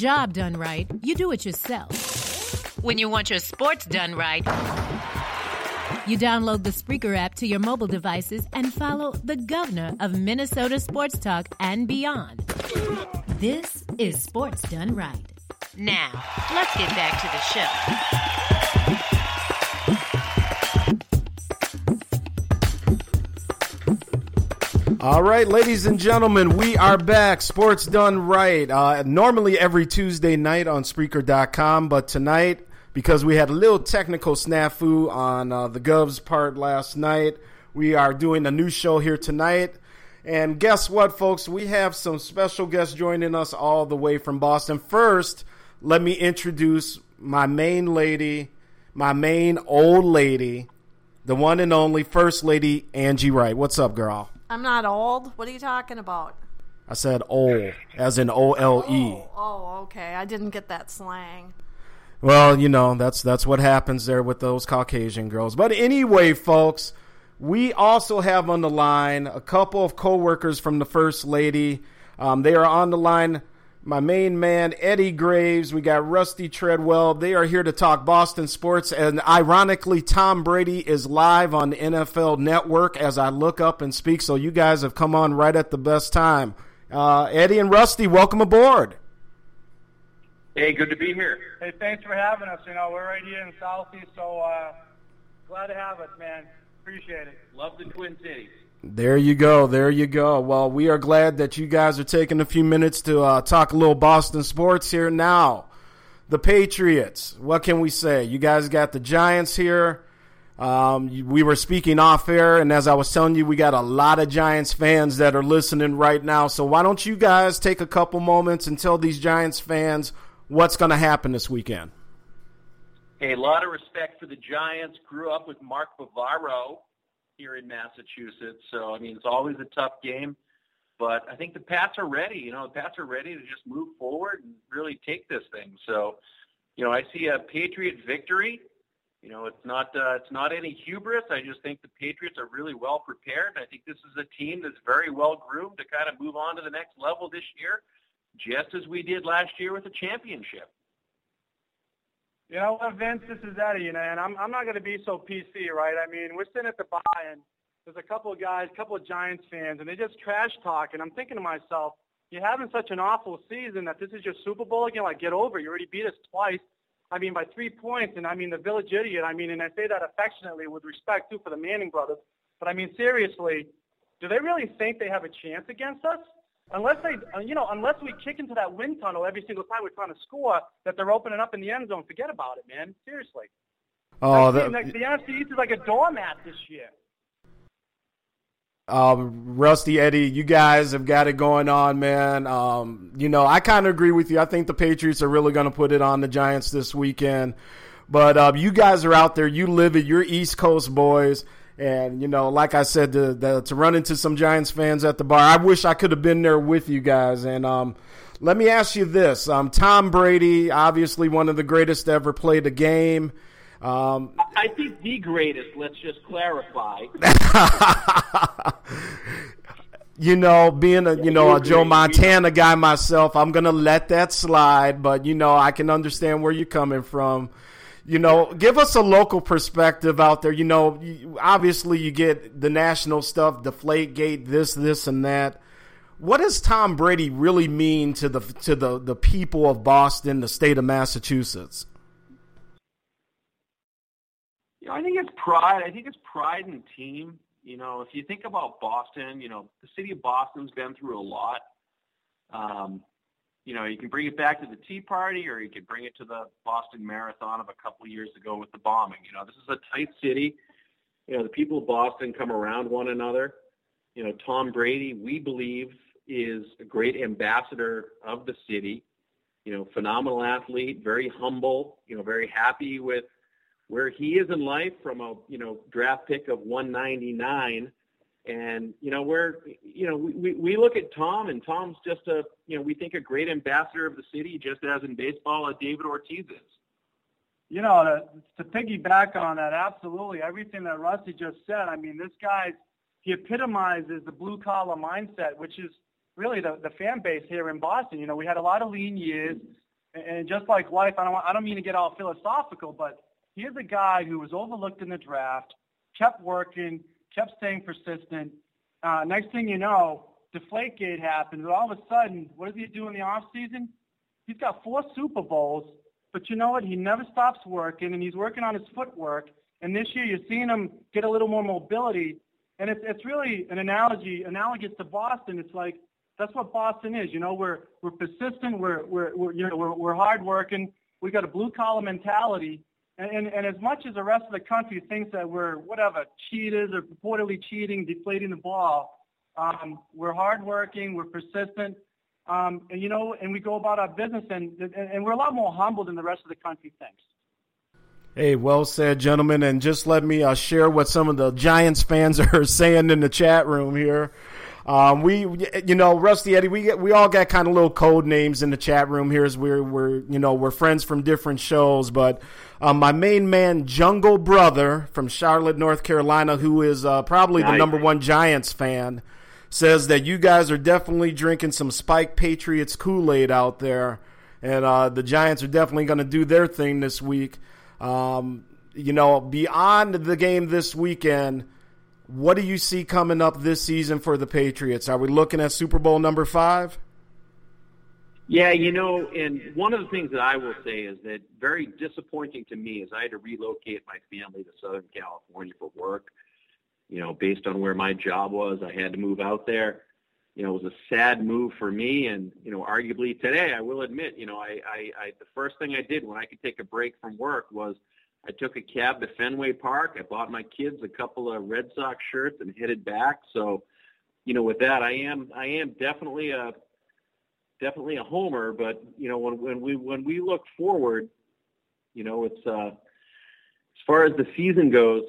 Speaker 3: Job done right, you do it yourself. When you want your sports done right, you download the Spreaker app to your mobile devices and follow the governor of Minnesota Sports Talk and beyond. This is Sports Done Right.
Speaker 1: Now, let's get back to the show.
Speaker 4: All right, ladies and gentlemen, we are back. Sports done right. Uh, normally every Tuesday night on Spreaker.com, but tonight, because we had a little technical snafu on uh, the Govs part last night, we are doing a new show here tonight. And guess what, folks? We have some special guests joining us all the way from Boston. First, let me introduce my main lady, my main old lady, the one and only First Lady Angie Wright. What's up, girl?
Speaker 13: I'm not old. What are you talking about?
Speaker 4: I said old, as in O L E.
Speaker 13: Oh, okay. I didn't get that slang.
Speaker 4: Well, you know that's that's what happens there with those Caucasian girls. But anyway, folks, we also have on the line a couple of coworkers from the First Lady. Um, they are on the line. My main man, Eddie Graves. We got Rusty Treadwell. They are here to talk Boston sports. And ironically, Tom Brady is live on the NFL Network as I look up and speak. So you guys have come on right at the best time. Uh, Eddie and Rusty, welcome aboard.
Speaker 14: Hey, good to be here.
Speaker 15: Hey, thanks for having us. You know, we're right here in Southie, so uh, glad to have us, man. Appreciate it.
Speaker 14: Love the Twin Cities.
Speaker 4: There you go. There you go. Well, we are glad that you guys are taking a few minutes to uh, talk a little Boston sports here now. The Patriots. What can we say? You guys got the Giants here. Um, we were speaking off air, and as I was telling you, we got a lot of Giants fans that are listening right now. So why don't you guys take a couple moments and tell these Giants fans what's going to happen this weekend?
Speaker 14: Hey, a lot of respect for the Giants. Grew up with Mark Bavaro here in Massachusetts, so I mean it's always a tough game. But I think the Pats are ready. You know, the Pats are ready to just move forward and really take this thing. So, you know, I see a Patriot victory. You know, it's not uh, it's not any hubris. I just think the Patriots are really well prepared. I think this is a team that's very well groomed to kind of move on to the next level this year, just as we did last year with the championship.
Speaker 15: You know what, Vince? This is Eddie, you know, and I'm I'm not going to be so PC, right? I mean, we're sitting at the bar and there's a couple of guys, a couple of Giants fans, and they just trash talk, and I'm thinking to myself, you're having such an awful season that this is your Super Bowl again. Like, get over it. You already beat us twice. I mean, by three points, and I mean the village idiot. I mean, and I say that affectionately with respect too for the Manning brothers. But I mean, seriously, do they really think they have a chance against us? Unless they, uh, you know, unless we kick into that wind tunnel every single time we're trying to score, that they're opening up in the end zone. Forget about it, man. Seriously.
Speaker 4: Oh,
Speaker 15: the, the NFC East is like a doormat this year.
Speaker 4: Um, Rusty Eddie, you guys have got it going on, man. Um, you know, I kind of agree with you. I think the Patriots are really going to put it on the Giants this weekend. But uh, you guys are out there. You live it. You're East Coast boys. And, you know, like I said, to, the, to run into some Giants fans at the bar, I wish I could have been there with you guys. And um, let me ask you this um, Tom Brady, obviously one of the greatest to ever play the game. Um,
Speaker 14: I think the greatest. Let's just clarify.
Speaker 4: you know, being a you know a Joe Montana guy myself, I'm gonna let that slide. But you know, I can understand where you're coming from. You know, give us a local perspective out there. You know, obviously you get the national stuff, Deflate Gate, this, this, and that. What does Tom Brady really mean to the to the the people of Boston, the state of Massachusetts?
Speaker 14: You know, I think it's pride. I think it's pride in the team. You know, if you think about Boston, you know, the city of Boston's been through a lot. Um, you know, you can bring it back to the Tea Party, or you can bring it to the Boston Marathon of a couple of years ago with the bombing. You know, this is a tight city. You know, the people of Boston come around one another. you know, Tom Brady, we believe, is a great ambassador of the city. You know, phenomenal athlete, very humble. You know, very happy with where he is in life from a you know draft pick of 199 and you know where you know we, we look at Tom and Tom's just a you know we think a great ambassador of the city just as in baseball as David Ortiz is.
Speaker 15: You know, to, to piggyback on that, absolutely everything that Rusty just said. I mean, this guy he epitomizes the blue collar mindset, which is really the the fan base here in Boston. You know, we had a lot of lean years, and just like life, I don't I don't mean to get all philosophical, but here's a guy who was overlooked in the draft, kept working kept staying persistent. Uh, next thing you know, Deflategate happens, and all of a sudden, what does he do in the off season? He's got four Super Bowls, but you know what? He never stops working, and he's working on his footwork. And this year, you're seeing him get a little more mobility, and it's it's really an analogy analogous to Boston. It's like that's what Boston is. You know, we're we're persistent, we're we're, we're you know we're, we're hardworking. We got a blue collar mentality, and, and, and as much as the rest of the country thinks that we're whatever cheaters or purportedly cheating, deflating the ball, um, we're hardworking, we're persistent, um, and you know, and we go about our business, and, and and we're a lot more humble than the rest of the country thinks.
Speaker 4: Hey, well said, gentlemen. And just let me uh, share what some of the Giants fans are saying in the chat room here. Um, we, you know, Rusty Eddie, we we all got kind of little code names in the chat room here as we're we're you know we're friends from different shows, but um, my main man, Jungle Brother from Charlotte, North Carolina, who is uh, probably nice. the number one Giants fan, says that you guys are definitely drinking some Spike Patriots Kool Aid out there, and uh, the Giants are definitely going to do their thing this week. Um, you know, beyond the game this weekend what do you see coming up this season for the Patriots? Are we looking at Super Bowl number five?
Speaker 14: Yeah, you know, and one of the things that I will say is that very disappointing to me is I had to relocate my family to Southern California for work. You know, based on where my job was, I had to move out there. You know, it was a sad move for me, and you know, arguably today, I will admit, you know, I, I, I the first thing I did when I could take a break from work was I took a cab to Fenway Park. I bought my kids a couple of Red Sox shirts and headed back. So, you know, with that, I am I am definitely a definitely a homer. But you know, when when we when we look forward, you know, it's uh, as far as the season goes,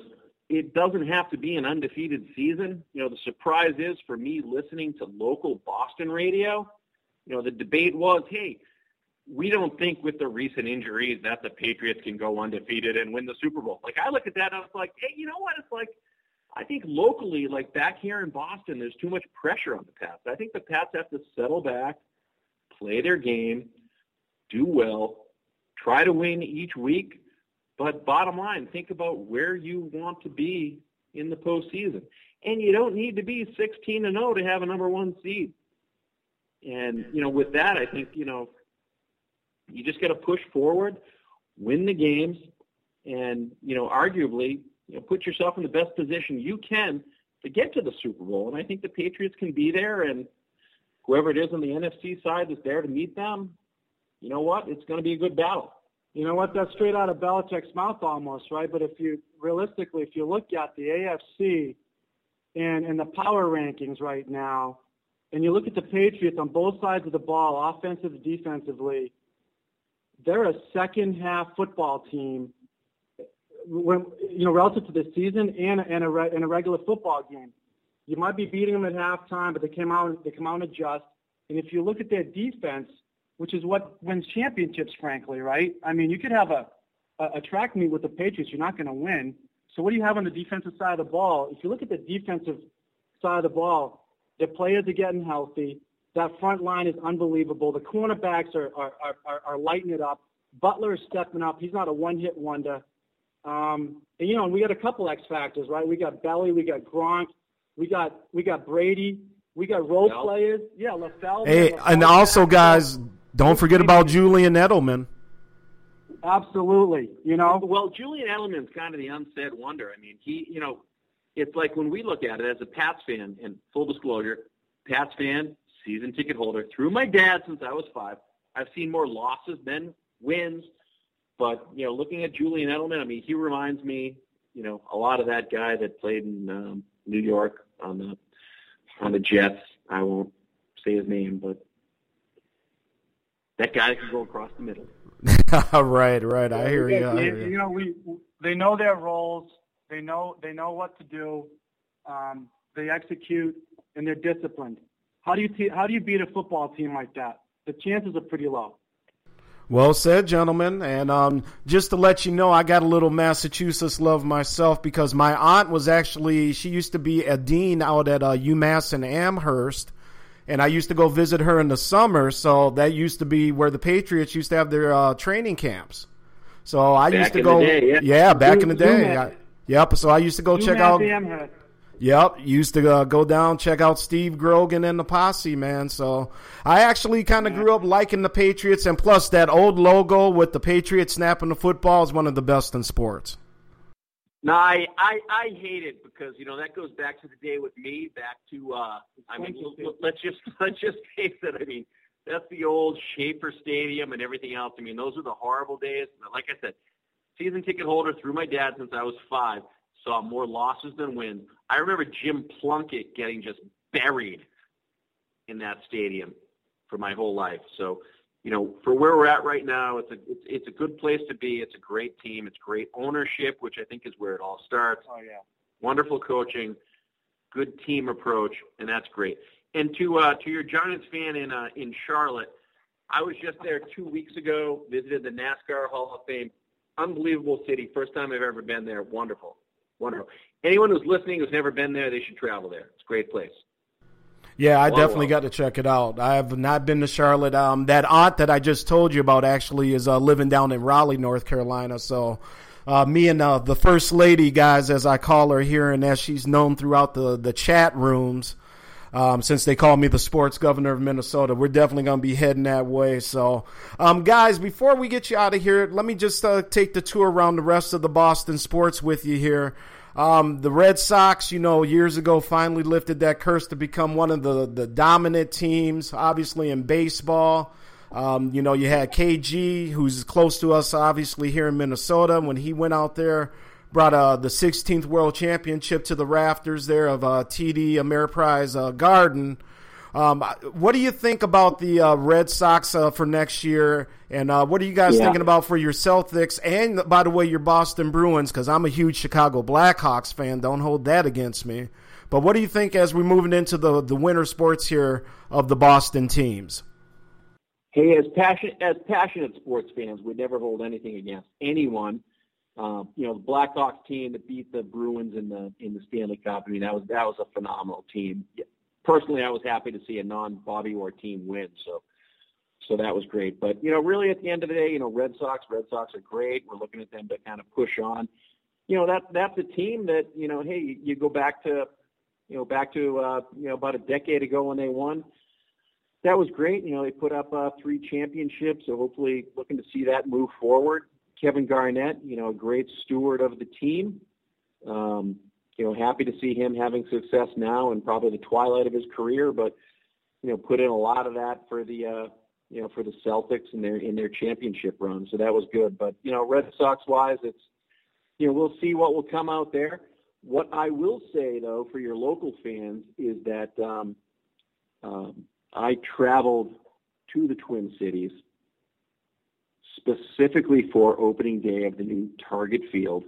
Speaker 14: it doesn't have to be an undefeated season. You know, the surprise is for me listening to local Boston radio. You know, the debate was, hey, we don't think with the recent injuries that the Patriots can go undefeated and win the Super Bowl. Like I look at that and I was like, hey, you know what? It's like I think locally, like back here in Boston, there's too much pressure on the Pats. I think the Pats have to settle back, play their game, do well, try to win each week. But bottom line, think about where you want to be in the postseason. And you don't need to be 16 and 0 to have a number one seed. And, you know, with that, I think, you know, you just got to push forward, win the games, and you know, arguably, you know, put yourself in the best position you can to get to the Super Bowl. And I think the Patriots can be there, and whoever it is on the NFC side that's there to meet them, you know what? It's going to be a good battle.
Speaker 15: You know what? That's straight out of Belichick's mouth almost, right? But if you realistically, if you look at the AFC and and the power rankings right now, and you look at the Patriots on both sides of the ball, offensive defensively, they're a second half football team when you know relative to the season and and a and a regular football game. You might be beating them at halftime, but they came out they come out and adjust. And if you look at their defense, which is what wins championships, frankly, right? I mean, you could have a a, a track meet with the Patriots, you're not going to win. So what do you have on the defensive side of the ball? If you look at the defensive side of the ball, the players are getting healthy. That front line is unbelievable. The cornerbacks are are, are, are lighting it up. Butler is stepping up. He's not a one-hit wonder. Um, and you know, and we got a couple X factors, right? We got Belly, we got Gronk, we got we got Brady, we got role LaFell. players. Yeah, LaFell.
Speaker 4: Hey,
Speaker 15: LaFell,
Speaker 4: and also, guys, don't forget about Julian Edelman.
Speaker 15: Absolutely. You know.
Speaker 14: Well, Julian Edelman's kind of the unsaid wonder. I mean, he, you know, it's like when we look at it as a Pats fan, and full disclosure, Pats fan, season ticket holder through my dad since I was five. I've seen more losses than wins, but you know, looking at Julian Edelman, I mean, he reminds me, you know, a lot of that guy that played in um, New York on the on the Jets. I won't say his name, but that guy can go across the middle.
Speaker 4: right, right. I hear you. I hear
Speaker 15: you
Speaker 4: you.
Speaker 15: know, we they know their roles. They know they know what to do. Um, they execute and they're disciplined. How do you te- how do you beat a football team like that? The chances are pretty low.
Speaker 4: Well said, gentlemen. And um, just to let you know, I got a little Massachusetts love myself because my aunt was actually, she used to be a dean out at uh, UMass in Amherst. And I used to go visit her in the summer. So that used to be where the Patriots used to have their uh, training camps. So I
Speaker 14: Back
Speaker 4: used to
Speaker 14: in the
Speaker 4: go,
Speaker 14: day, yeah.
Speaker 4: back in the day.
Speaker 15: UMass.
Speaker 4: I- yep. So I used to go check out.
Speaker 15: Amherst.
Speaker 4: Yep, used to uh, go down check out Steve Grogan and the posse, man. So I actually kind of grew up liking the Patriots, and plus that old logo with the Patriots snapping the football is one of the best in sports.
Speaker 14: No, I, I I hate it because you know that goes back to the day with me, back to uh I mean let's just let's just face it. I mean that's the old Schaefer Stadium and everything else. I mean those are the horrible days. Like I said, season ticket holder through my dad since I was five. Saw more losses than wins. I remember Jim Plunkett getting just buried in that stadium for my whole life. So, you know, for where we're at right now, it's a it's, it's a good place to be. It's a great team. It's great ownership, which I think is where it all starts.
Speaker 15: Oh yeah.
Speaker 14: Wonderful coaching, good team approach, and that's great. And to uh, to your Giants fan in uh, in Charlotte, I was just there two weeks ago. Visited the NASCAR Hall of Fame. Unbelievable city. First time I've ever been there. Wonderful, wonderful. Anyone who's listening who's never been there, they should travel there. It's a great place.
Speaker 4: Yeah, I
Speaker 14: Wow,
Speaker 4: definitely
Speaker 14: wow.
Speaker 4: got to check it out. I have not been to Charlotte. Um, that aunt that I just told you about actually is uh, living down in Raleigh, North Carolina. So, uh, me and uh, the first lady, guys, as I call her here, and as she's known throughout the the chat rooms, um, since they call me the sports governor of Minnesota, we're definitely going to be heading that way. So, um, guys, before we get you out of here, let me just uh, take the tour around the rest of the Boston sports with you here. Um, the Red Sox, you know, years ago finally lifted that curse to become one of the, the dominant teams, obviously in baseball. Um, you know, you had KG, who's close to us, obviously here in Minnesota. When he went out there, brought uh, the 16th World Championship to the rafters there of uh, TD Ameriprise uh, Garden. Um, what do you think about the uh, Red Sox uh, for next year? And uh, what are you guys
Speaker 14: Yeah.
Speaker 4: thinking about for your Celtics? And by the way, your Boston Bruins, because I'm a huge Chicago Blackhawks fan. Don't hold that against me. But what do you think as we're moving into the the winter sports here of the Boston teams?
Speaker 14: Hey, as passionate as passionate sports fans, we never hold anything against anyone. Um, you know, the Blackhawks team that beat the Bruins in the in the Stanley Cup. I mean, that was that was a phenomenal team. Personally, I was happy to see a non-Bobby Orr team win. So, so that was great. But you know, really, at the end of the day, you know, Red Sox, Red Sox are great. We're looking at them to kind of push on. You know, that that's a team that you know, hey, you, you go back to, you know, back to uh, you know about a decade ago when they won that was great. You know, they put up uh, three championships, so hopefully looking to see that move forward. Kevin Garnett, you know, a great steward of the team. Um, you know, happy to see him having success now and probably the twilight of his career, but you know, put in a lot of that for the uh, you know for the Celtics in their in their championship run. So that was good. But you know, Red Sox wise, it's you know we'll see what will come out there. What I will say though, for your local fans, is that um, um, I traveled to the Twin Cities specifically for opening day of the new Target Field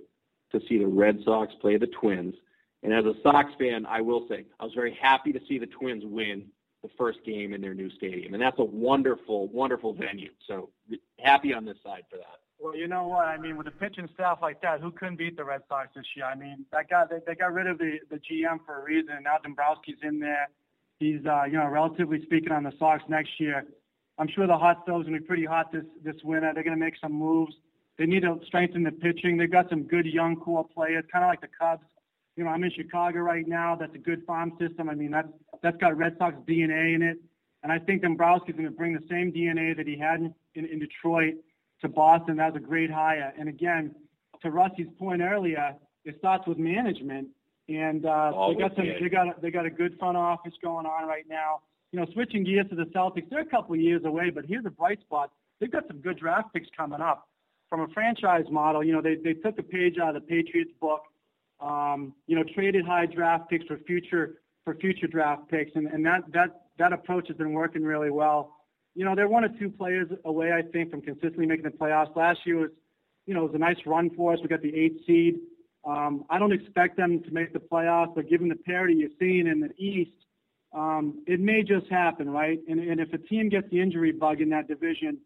Speaker 14: to see the Red Sox play the Twins. And as a Sox fan, I will say I was very happy to see the Twins win the first game in their new stadium. And that's a wonderful, wonderful venue. So happy on this side for that.
Speaker 15: Well, you know what? I mean, with a pitching staff like that, who couldn't beat the Red Sox this year? I mean, that guy they, they got rid of the the GM for a reason. Now Dombrowski's in there. He's uh, you know, relatively speaking, on the Sox next year. I'm sure the hot stove's gonna be pretty hot this this winter. They're gonna make some moves. They need to strengthen the pitching. They've got some good young core players, kind of like the Cubs. You know, I'm in Chicago right now. That's a good farm system. I mean, that's that's got Red Sox DNA in it, and I think Dombrowski's going to bring the same DNA that he had in, in, in Detroit to Boston. That was a great hire. And again, to Rusty's point earlier, it starts with management, and uh, they got some.
Speaker 14: did.
Speaker 15: They got a, they got a good front office going on right now. You know, switching gears to the Celtics, they're a couple of years away, but here's a bright spot. They've got some good draft picks coming up. From a franchise model, you know, they, they took a page out of the Patriots book, um, you know, traded high draft picks for future for future draft picks, and, and that that that approach has been working really well. You know, they're one or two players away, I think, from consistently making the playoffs. Last year was, you know, it was a nice run for us. We got the eighth seed. Um, I don't expect them to make the playoffs, but given the parity you're seeing in the East, um, it may just happen, right? And, and if a team gets the injury bug in that division,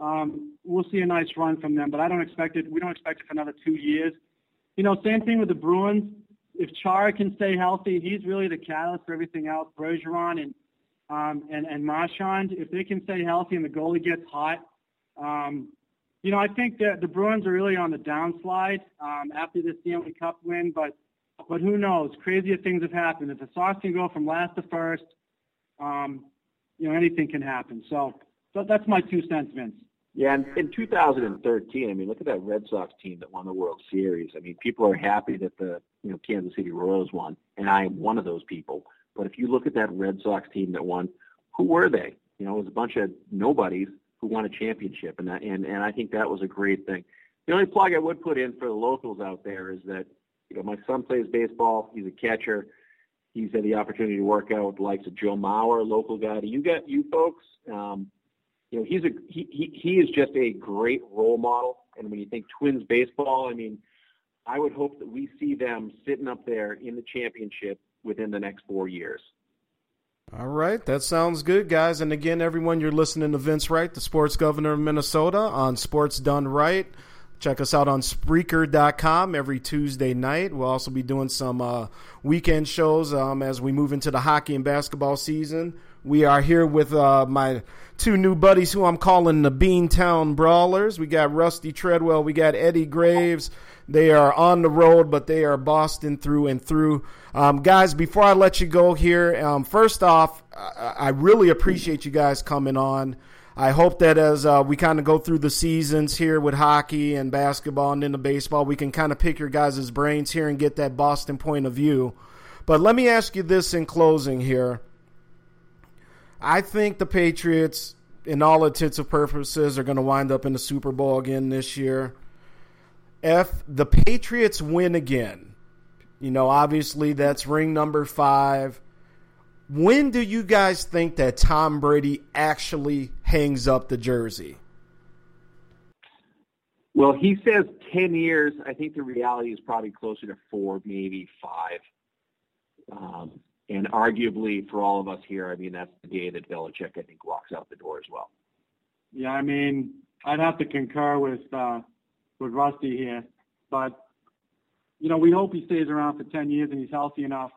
Speaker 15: um, we'll see a nice run from them. But I don't expect it. We don't expect it for another two years. You know, same thing with the Bruins. If Chara can stay healthy, he's really the catalyst for everything else. Bergeron and um, and and Marchand, if they can stay healthy and the goalie gets hot, um, you know, I think that the Bruins are really on the downslide um, after the Stanley Cup win. But but who knows? Crazier things have happened. If the Sox can go from last to first, um, you know, anything can happen. So, so that's my two cents.
Speaker 14: Yeah, and in 2013, I mean, look at that Red Sox team that won the World Series. I mean, people are happy that the you know Kansas City Royals won, and I am one of those people. But if you look at that Red Sox team that won, who were they? You know, it was a bunch of nobodies who won a championship, and that, and and I think that was a great thing. The only plug I would put in for the locals out there is that you know my son plays baseball. He's a catcher. He's had the opportunity to work out with the likes of Joe Mauer, local guy. You got you folks? Um, you know, he's a he, he he is just a great role model. And when you think Twins baseball, I mean, I would hope that we see them sitting up there in the championship within the next four years.
Speaker 4: All right, that sounds good, guys. And again, everyone, you're listening to Vince Wright, the sports governor of Minnesota, on Sports Done Right. Check us out on Spreaker.com every Tuesday night. We'll also be doing some uh, weekend shows um, as we move into the hockey and basketball season. We are here with uh, my two new buddies who I'm calling the Beantown Brawlers. We got Rusty Treadwell, we got Eddie Graves. They are on the road, but they are Boston through and through. Um, guys, before I let you go here, um, first off, I, I really appreciate you guys coming on. I hope that as uh, we kind of go through the seasons here with hockey and basketball and into baseball, we can kind of pick your guys' brains here and get that Boston point of view. But let me ask you this in closing here. I think the Patriots, in all intents and purposes, are going to wind up in the Super Bowl again this year. If the Patriots win again, you know, obviously that's ring number five. When do you guys think that Tom Brady actually hangs up the jersey?
Speaker 14: Well, he says 10 years. I think the reality is probably closer to four, maybe five. Um, and arguably for all of us here, I mean, that's the day that Belichick, I think, walks out the door as well.
Speaker 15: Yeah, I mean, I'd have to concur with uh, with Rusty here, but you know, we hope he stays around for 10 years and he's healthy enough.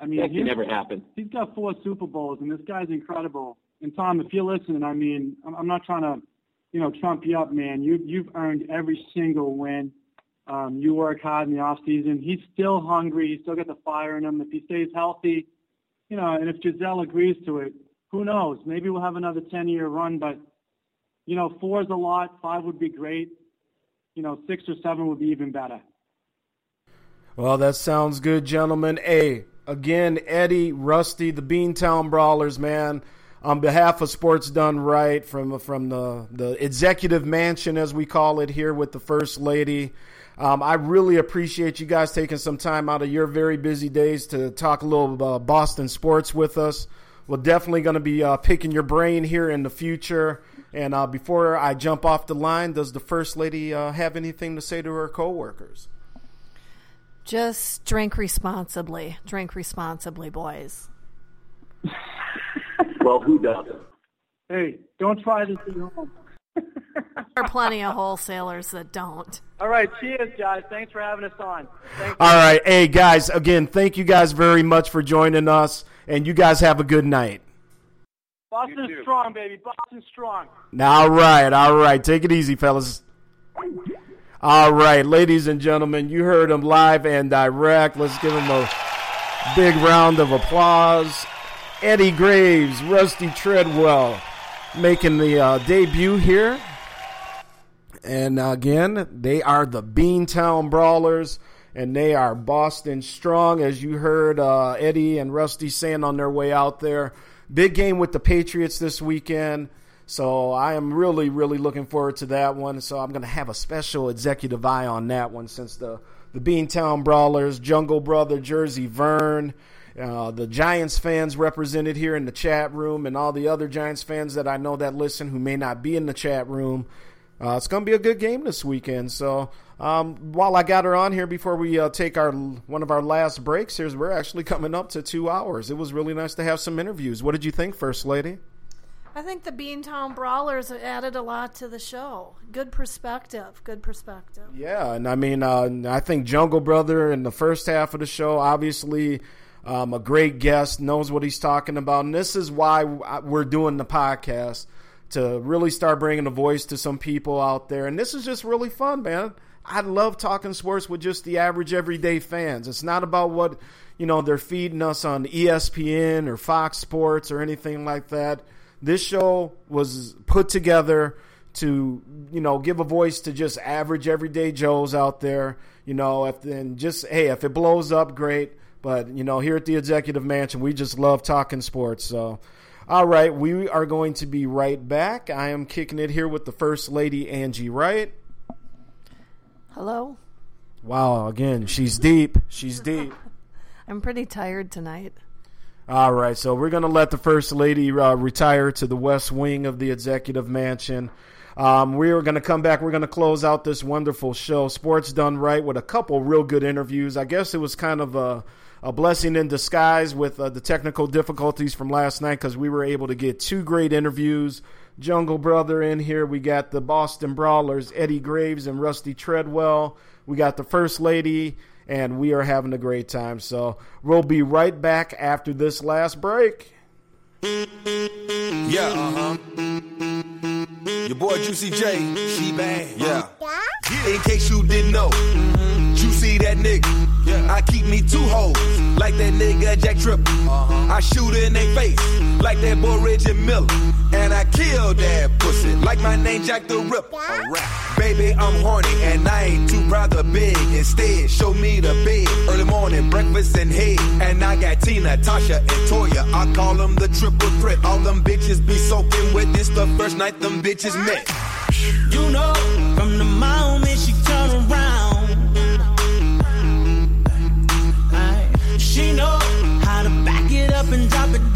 Speaker 15: I mean,
Speaker 14: that can never happen.
Speaker 15: He's got four Super Bowls, and this guy's incredible. And Tom, if you're listening, I mean, I'm, not trying to, you know, trump you up, man. You you've earned every single win. Um, you work hard in the off season. He's still hungry. He's still got the fire in him. If he stays healthy, you know, and if Gisele agrees to it, who knows? Maybe we'll have another 10 year run. But you know, four is a lot. Five would be great. You know, six or seven would be even better.
Speaker 4: Well, that sounds good, gentlemen. Hey, again, Eddie, Rusty, the Beantown Brawlers, man. On behalf of Sports Done Right, from from the the executive mansion as we call it here with the First Lady. Um, I really appreciate you guys taking some time out of your very busy days to talk a little uh, Boston sports with us. We're definitely going to be uh, picking your brain here in the future. And uh, before I jump off the line, does the First Lady uh, have anything to say to her coworkers?
Speaker 13: Just drink responsibly. Drink responsibly, boys.
Speaker 14: Well, who doesn't?
Speaker 15: Hey, don't try this at home.
Speaker 13: there are plenty of wholesalers that don't.
Speaker 15: All right, cheers, guys. Thanks for having us on.
Speaker 4: All right, hey guys, again, thank you guys very much for joining us, and you guys have a good night.
Speaker 15: Boston strong, baby. Boston strong.
Speaker 4: Now, All right, all right. Take it easy, fellas. All right, ladies and gentlemen, you heard him live and direct. Let's give him a big round of applause. Eddie Graves, Rusty Treadwell, making the uh, debut here. And again, they are the Beantown Brawlers, and they are Boston strong, as you heard uh, Eddie and Rusty saying on their way out there. Big game with the Patriots this weekend. So I am really, really looking forward to that one. So I'm going to have a special executive eye on that one since the, the Beantown Brawlers, Jungle Brother, Jersey Vern, uh, the Giants fans represented here in the chat room, and all the other Giants fans that I know that listen who may not be in the chat room. Uh, it's going to be a good game this weekend. So um, while I got her on here before we uh, take our one of our last breaks here, we're actually coming up to two hours. It was really nice to have some interviews. What did you think, First Lady?
Speaker 13: I think the Beantown Brawlers added a lot to the show. Good perspective. Good perspective.
Speaker 4: Yeah, and I mean, uh, I think Jungle Brother in the first half of the show, obviously, um, a great guest, knows what he's talking about, and this is why we're doing the podcast to really start bringing a voice to some people out there. And this is just really fun, man. I love talking sports with just the average everyday fans. It's not about what, you know, they're feeding us on ESPN or Fox Sports or anything like that. This show was put together to, you know, give a voice to just average everyday Joes out there. You know, if and just hey, if it blows up, great. But you know, here at the Executive Mansion, we just love talking sports. So all right, we are going to be right back. I am kicking it here with the First Lady, Angie Wright.
Speaker 13: Hello.
Speaker 4: Wow, again, she's deep. She's deep.
Speaker 13: I'm pretty tired tonight.
Speaker 4: All right, so we're going to let the First Lady uh, retire to the West Wing of the Executive Mansion. Um, we're going to come back. We're going to close out this wonderful show, Sports Done Right, with a couple real good interviews. I guess it was kind of a a blessing in disguise with uh, the technical difficulties from last night because we were able to get two great interviews. Jungle Brother in here. We got the Boston Brawlers, Eddie Graves and Rusty Treadwell. We got the First Lady, and we are having a great time. So we'll be right back after this last break.
Speaker 16: Yeah, uh huh. Your boy Juicy J, she bang. Yeah. In case you didn't know, Juicy that nigga. Yeah. I keep me two hoes, like that nigga Jack Tripp. Uh-huh. I shoot in their face, like that boy Reggie Miller. And I kill that pussy, like my name Jack the Ripper. Baby, I'm horny, and I ain't too proud to big. Instead, show me the bed. Early morning, breakfast and head. And I got Tina, Tasha, and Toya. I call them the triple threat. All them bitches be soaking wet. This the first night them bitches met.
Speaker 17: You know, She know how to back it up and drop it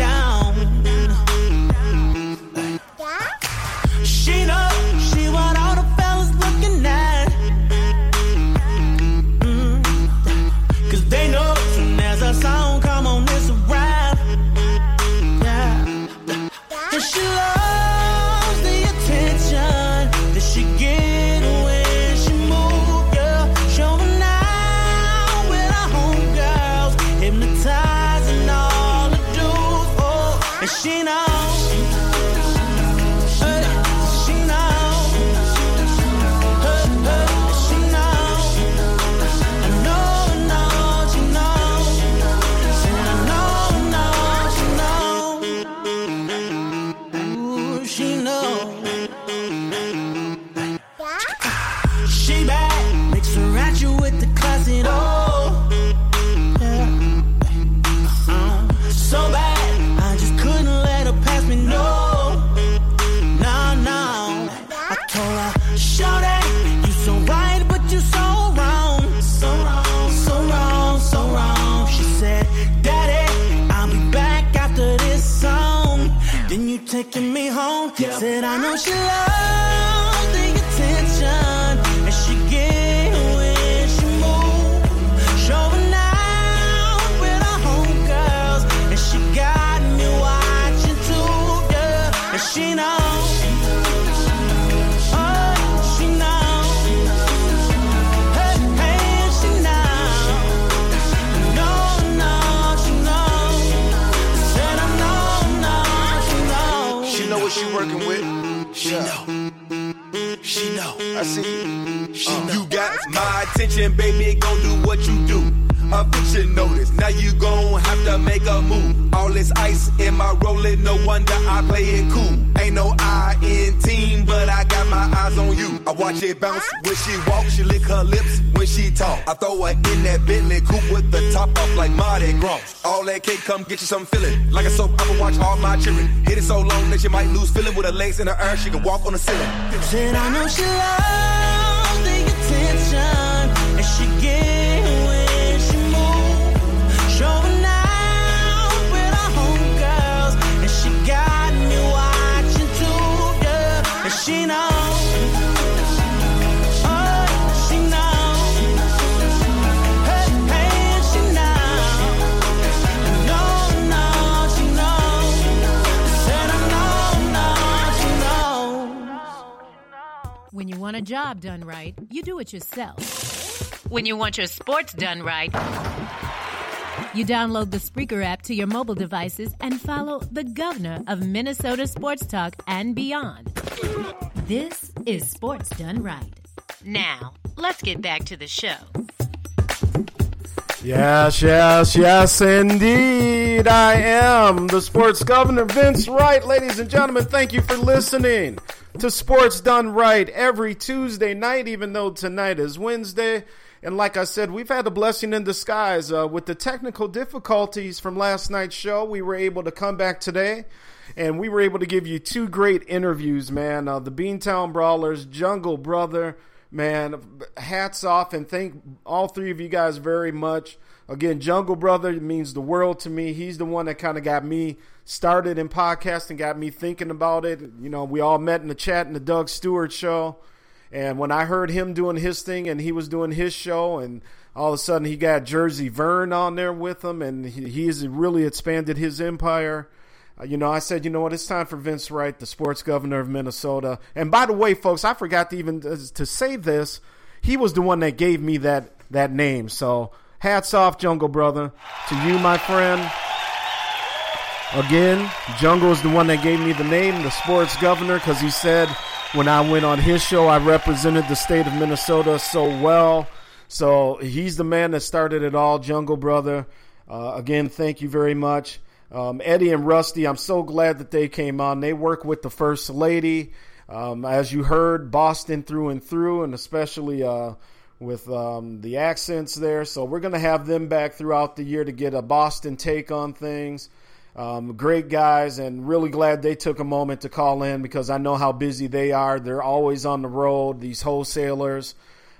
Speaker 17: get you
Speaker 16: some feeling. Like a soap, I'ma watch all my children. Hit it so long that you might lose feeling with her legs in her air. She can walk on the ceiling.
Speaker 17: Said I know she loves
Speaker 3: you do it yourself. When you want your sports done right, you download the Spreaker app to your mobile devices and follow the governor of Minnesota Sports Talk and beyond. This is Sports Done Right.
Speaker 1: Now, let's get back to the show.
Speaker 4: Yes, yes, yes, indeed. I am the sports governor, Vince Wright. Ladies and gentlemen, thank you for listening to Sports Done Right every Tuesday night, even though tonight is Wednesday. And like I said, we've had a blessing in disguise. Uh, with the technical difficulties from last night's show, we were able to come back today and we were able to give you two great interviews, man. Uh, the Beantown Brawlers, Jungle Brother, man, hats off and thank all three of you guys very much. Again, Jungle Brother means the world to me. He's the one that kind of got me started in podcasting, got me thinking about it. You know, we all met in the chat in the Doug Stewart show. And when I heard him doing his thing and he was doing his show, and all of a sudden he got Jersey Vern on there with him, and he, he's really expanded his empire. Uh, you know, I said, you know what, it's time for Vince Wright, the sports governor of Minnesota. And by the way, folks, I forgot to even uh, to say this. He was the one that gave me that that name. So hats off, Jungle Brother, to you, my friend. Again, Jungle is the one that gave me the name, the sports governor, because he said when I went on his show, I represented the state of Minnesota so well. So he's the man that started it all, Jungle Brother. Uh, again, thank you very much. Um, Eddie and Rusty, I'm so glad that they came on. They work with the First Lady. Um, as you heard, Boston through and through, and especially uh, with um, the accents there. So we're going to have them back throughout the year to get a Boston take on things. Um, great guys, and really glad they took a moment to call in because I know how busy they are. They're always on the road, these wholesalers,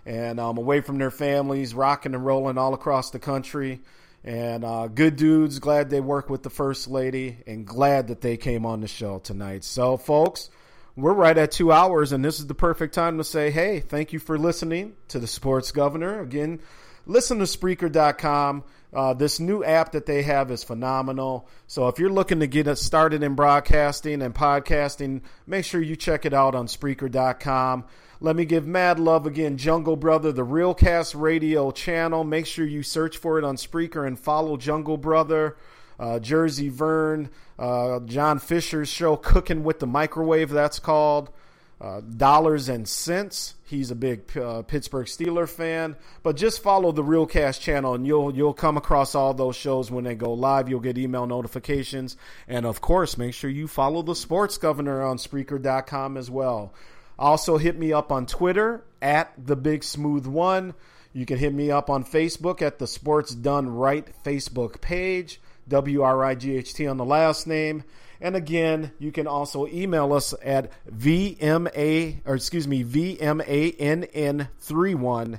Speaker 4: and um, away from their families, rocking and rolling all across the country. And uh, good dudes, glad they work with the First Lady, and glad that they came on the show tonight. So, folks, we're right at two hours, and this is the perfect time to say, hey, thank you for listening to the Sports Governor. Again, listen to Spreaker.com. Uh, this new app that they have is phenomenal. So if you're looking to get started in broadcasting and podcasting, make sure you check it out on Spreaker.com. Let me give mad love again, Jungle Brother, the Realcast Radio channel. Make sure you search for it on Spreaker and follow Jungle Brother, uh, Jersey Vern, uh, John Fisher's show, Cooking with the Microwave, that's called. Uh, dollars and cents. He's a big uh, Pittsburgh Steeler fan, but just follow the Realcast channel, and you'll you'll come across all those shows when they go live. You'll get email notifications, and of course, make sure you follow the Sports Governor on Spreaker.com as well. Also, hit me up on Twitter at the Big Smooth One. You can hit me up on Facebook at the Sports Done Wright Facebook page. W R I G H T on the last name. And again, you can also email us at VMA, or excuse me, VMANN31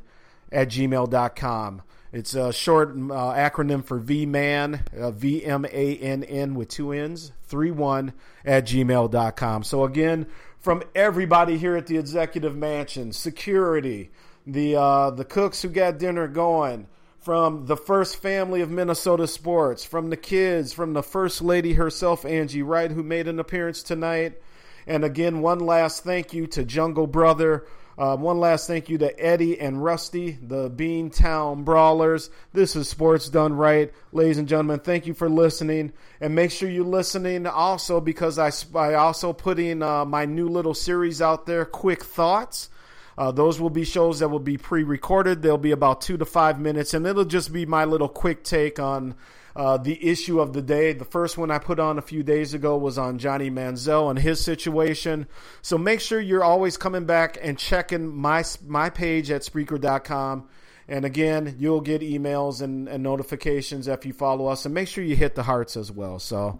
Speaker 4: at gmail.com. It's a short uh, acronym for VMAN, uh, V-M-A-N-N with two N's, 31 at gmail.com. So again, from everybody here at the Executive Mansion, security, the, uh, the cooks who got dinner going, from the first family of Minnesota sports, from the kids, from the first lady herself, Angie Wright, who made an appearance tonight. And again, one last thank you to Jungle Brother. Uh, one last thank you to Eddie and Rusty, the Beantown Brawlers. This is Sports Done Wright. Ladies and gentlemen, thank you for listening. And make sure you're listening also because I, I also putting uh, my new little series out there, Quick Thoughts. Uh, those will be shows that will be pre-recorded. They'll be about two to five minutes, and it'll just be my little quick take on uh, the issue of the day. The first one I put on a few days ago was on Johnny Manziel and his situation. So make sure you're always coming back and checking my my page at Spreaker.com. And again, you'll get emails and, and notifications if you follow us, and make sure you hit the hearts as well. So,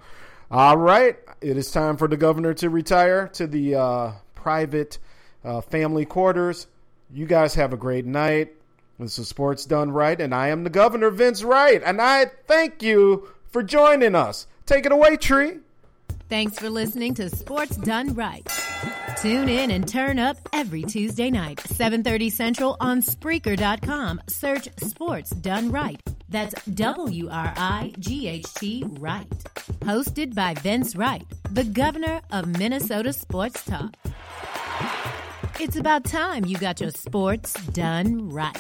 Speaker 4: all right, it is time for the governor to retire to the uh, private uh, family quarters. You guys have a great night. This is Sports Done Wright, and I am the governor, Vince Wright, and I thank you for joining us. Take it away, Tree.
Speaker 3: Thanks for listening to Sports Done Wright. Tune in and turn up every Tuesday night, 7:30 Central on Spreaker.com. Search Sports Done Wright. That's W R I G H T Wright. Hosted by Vince Wright, the governor of Minnesota Sports Talk. It's about time you got your sports done right.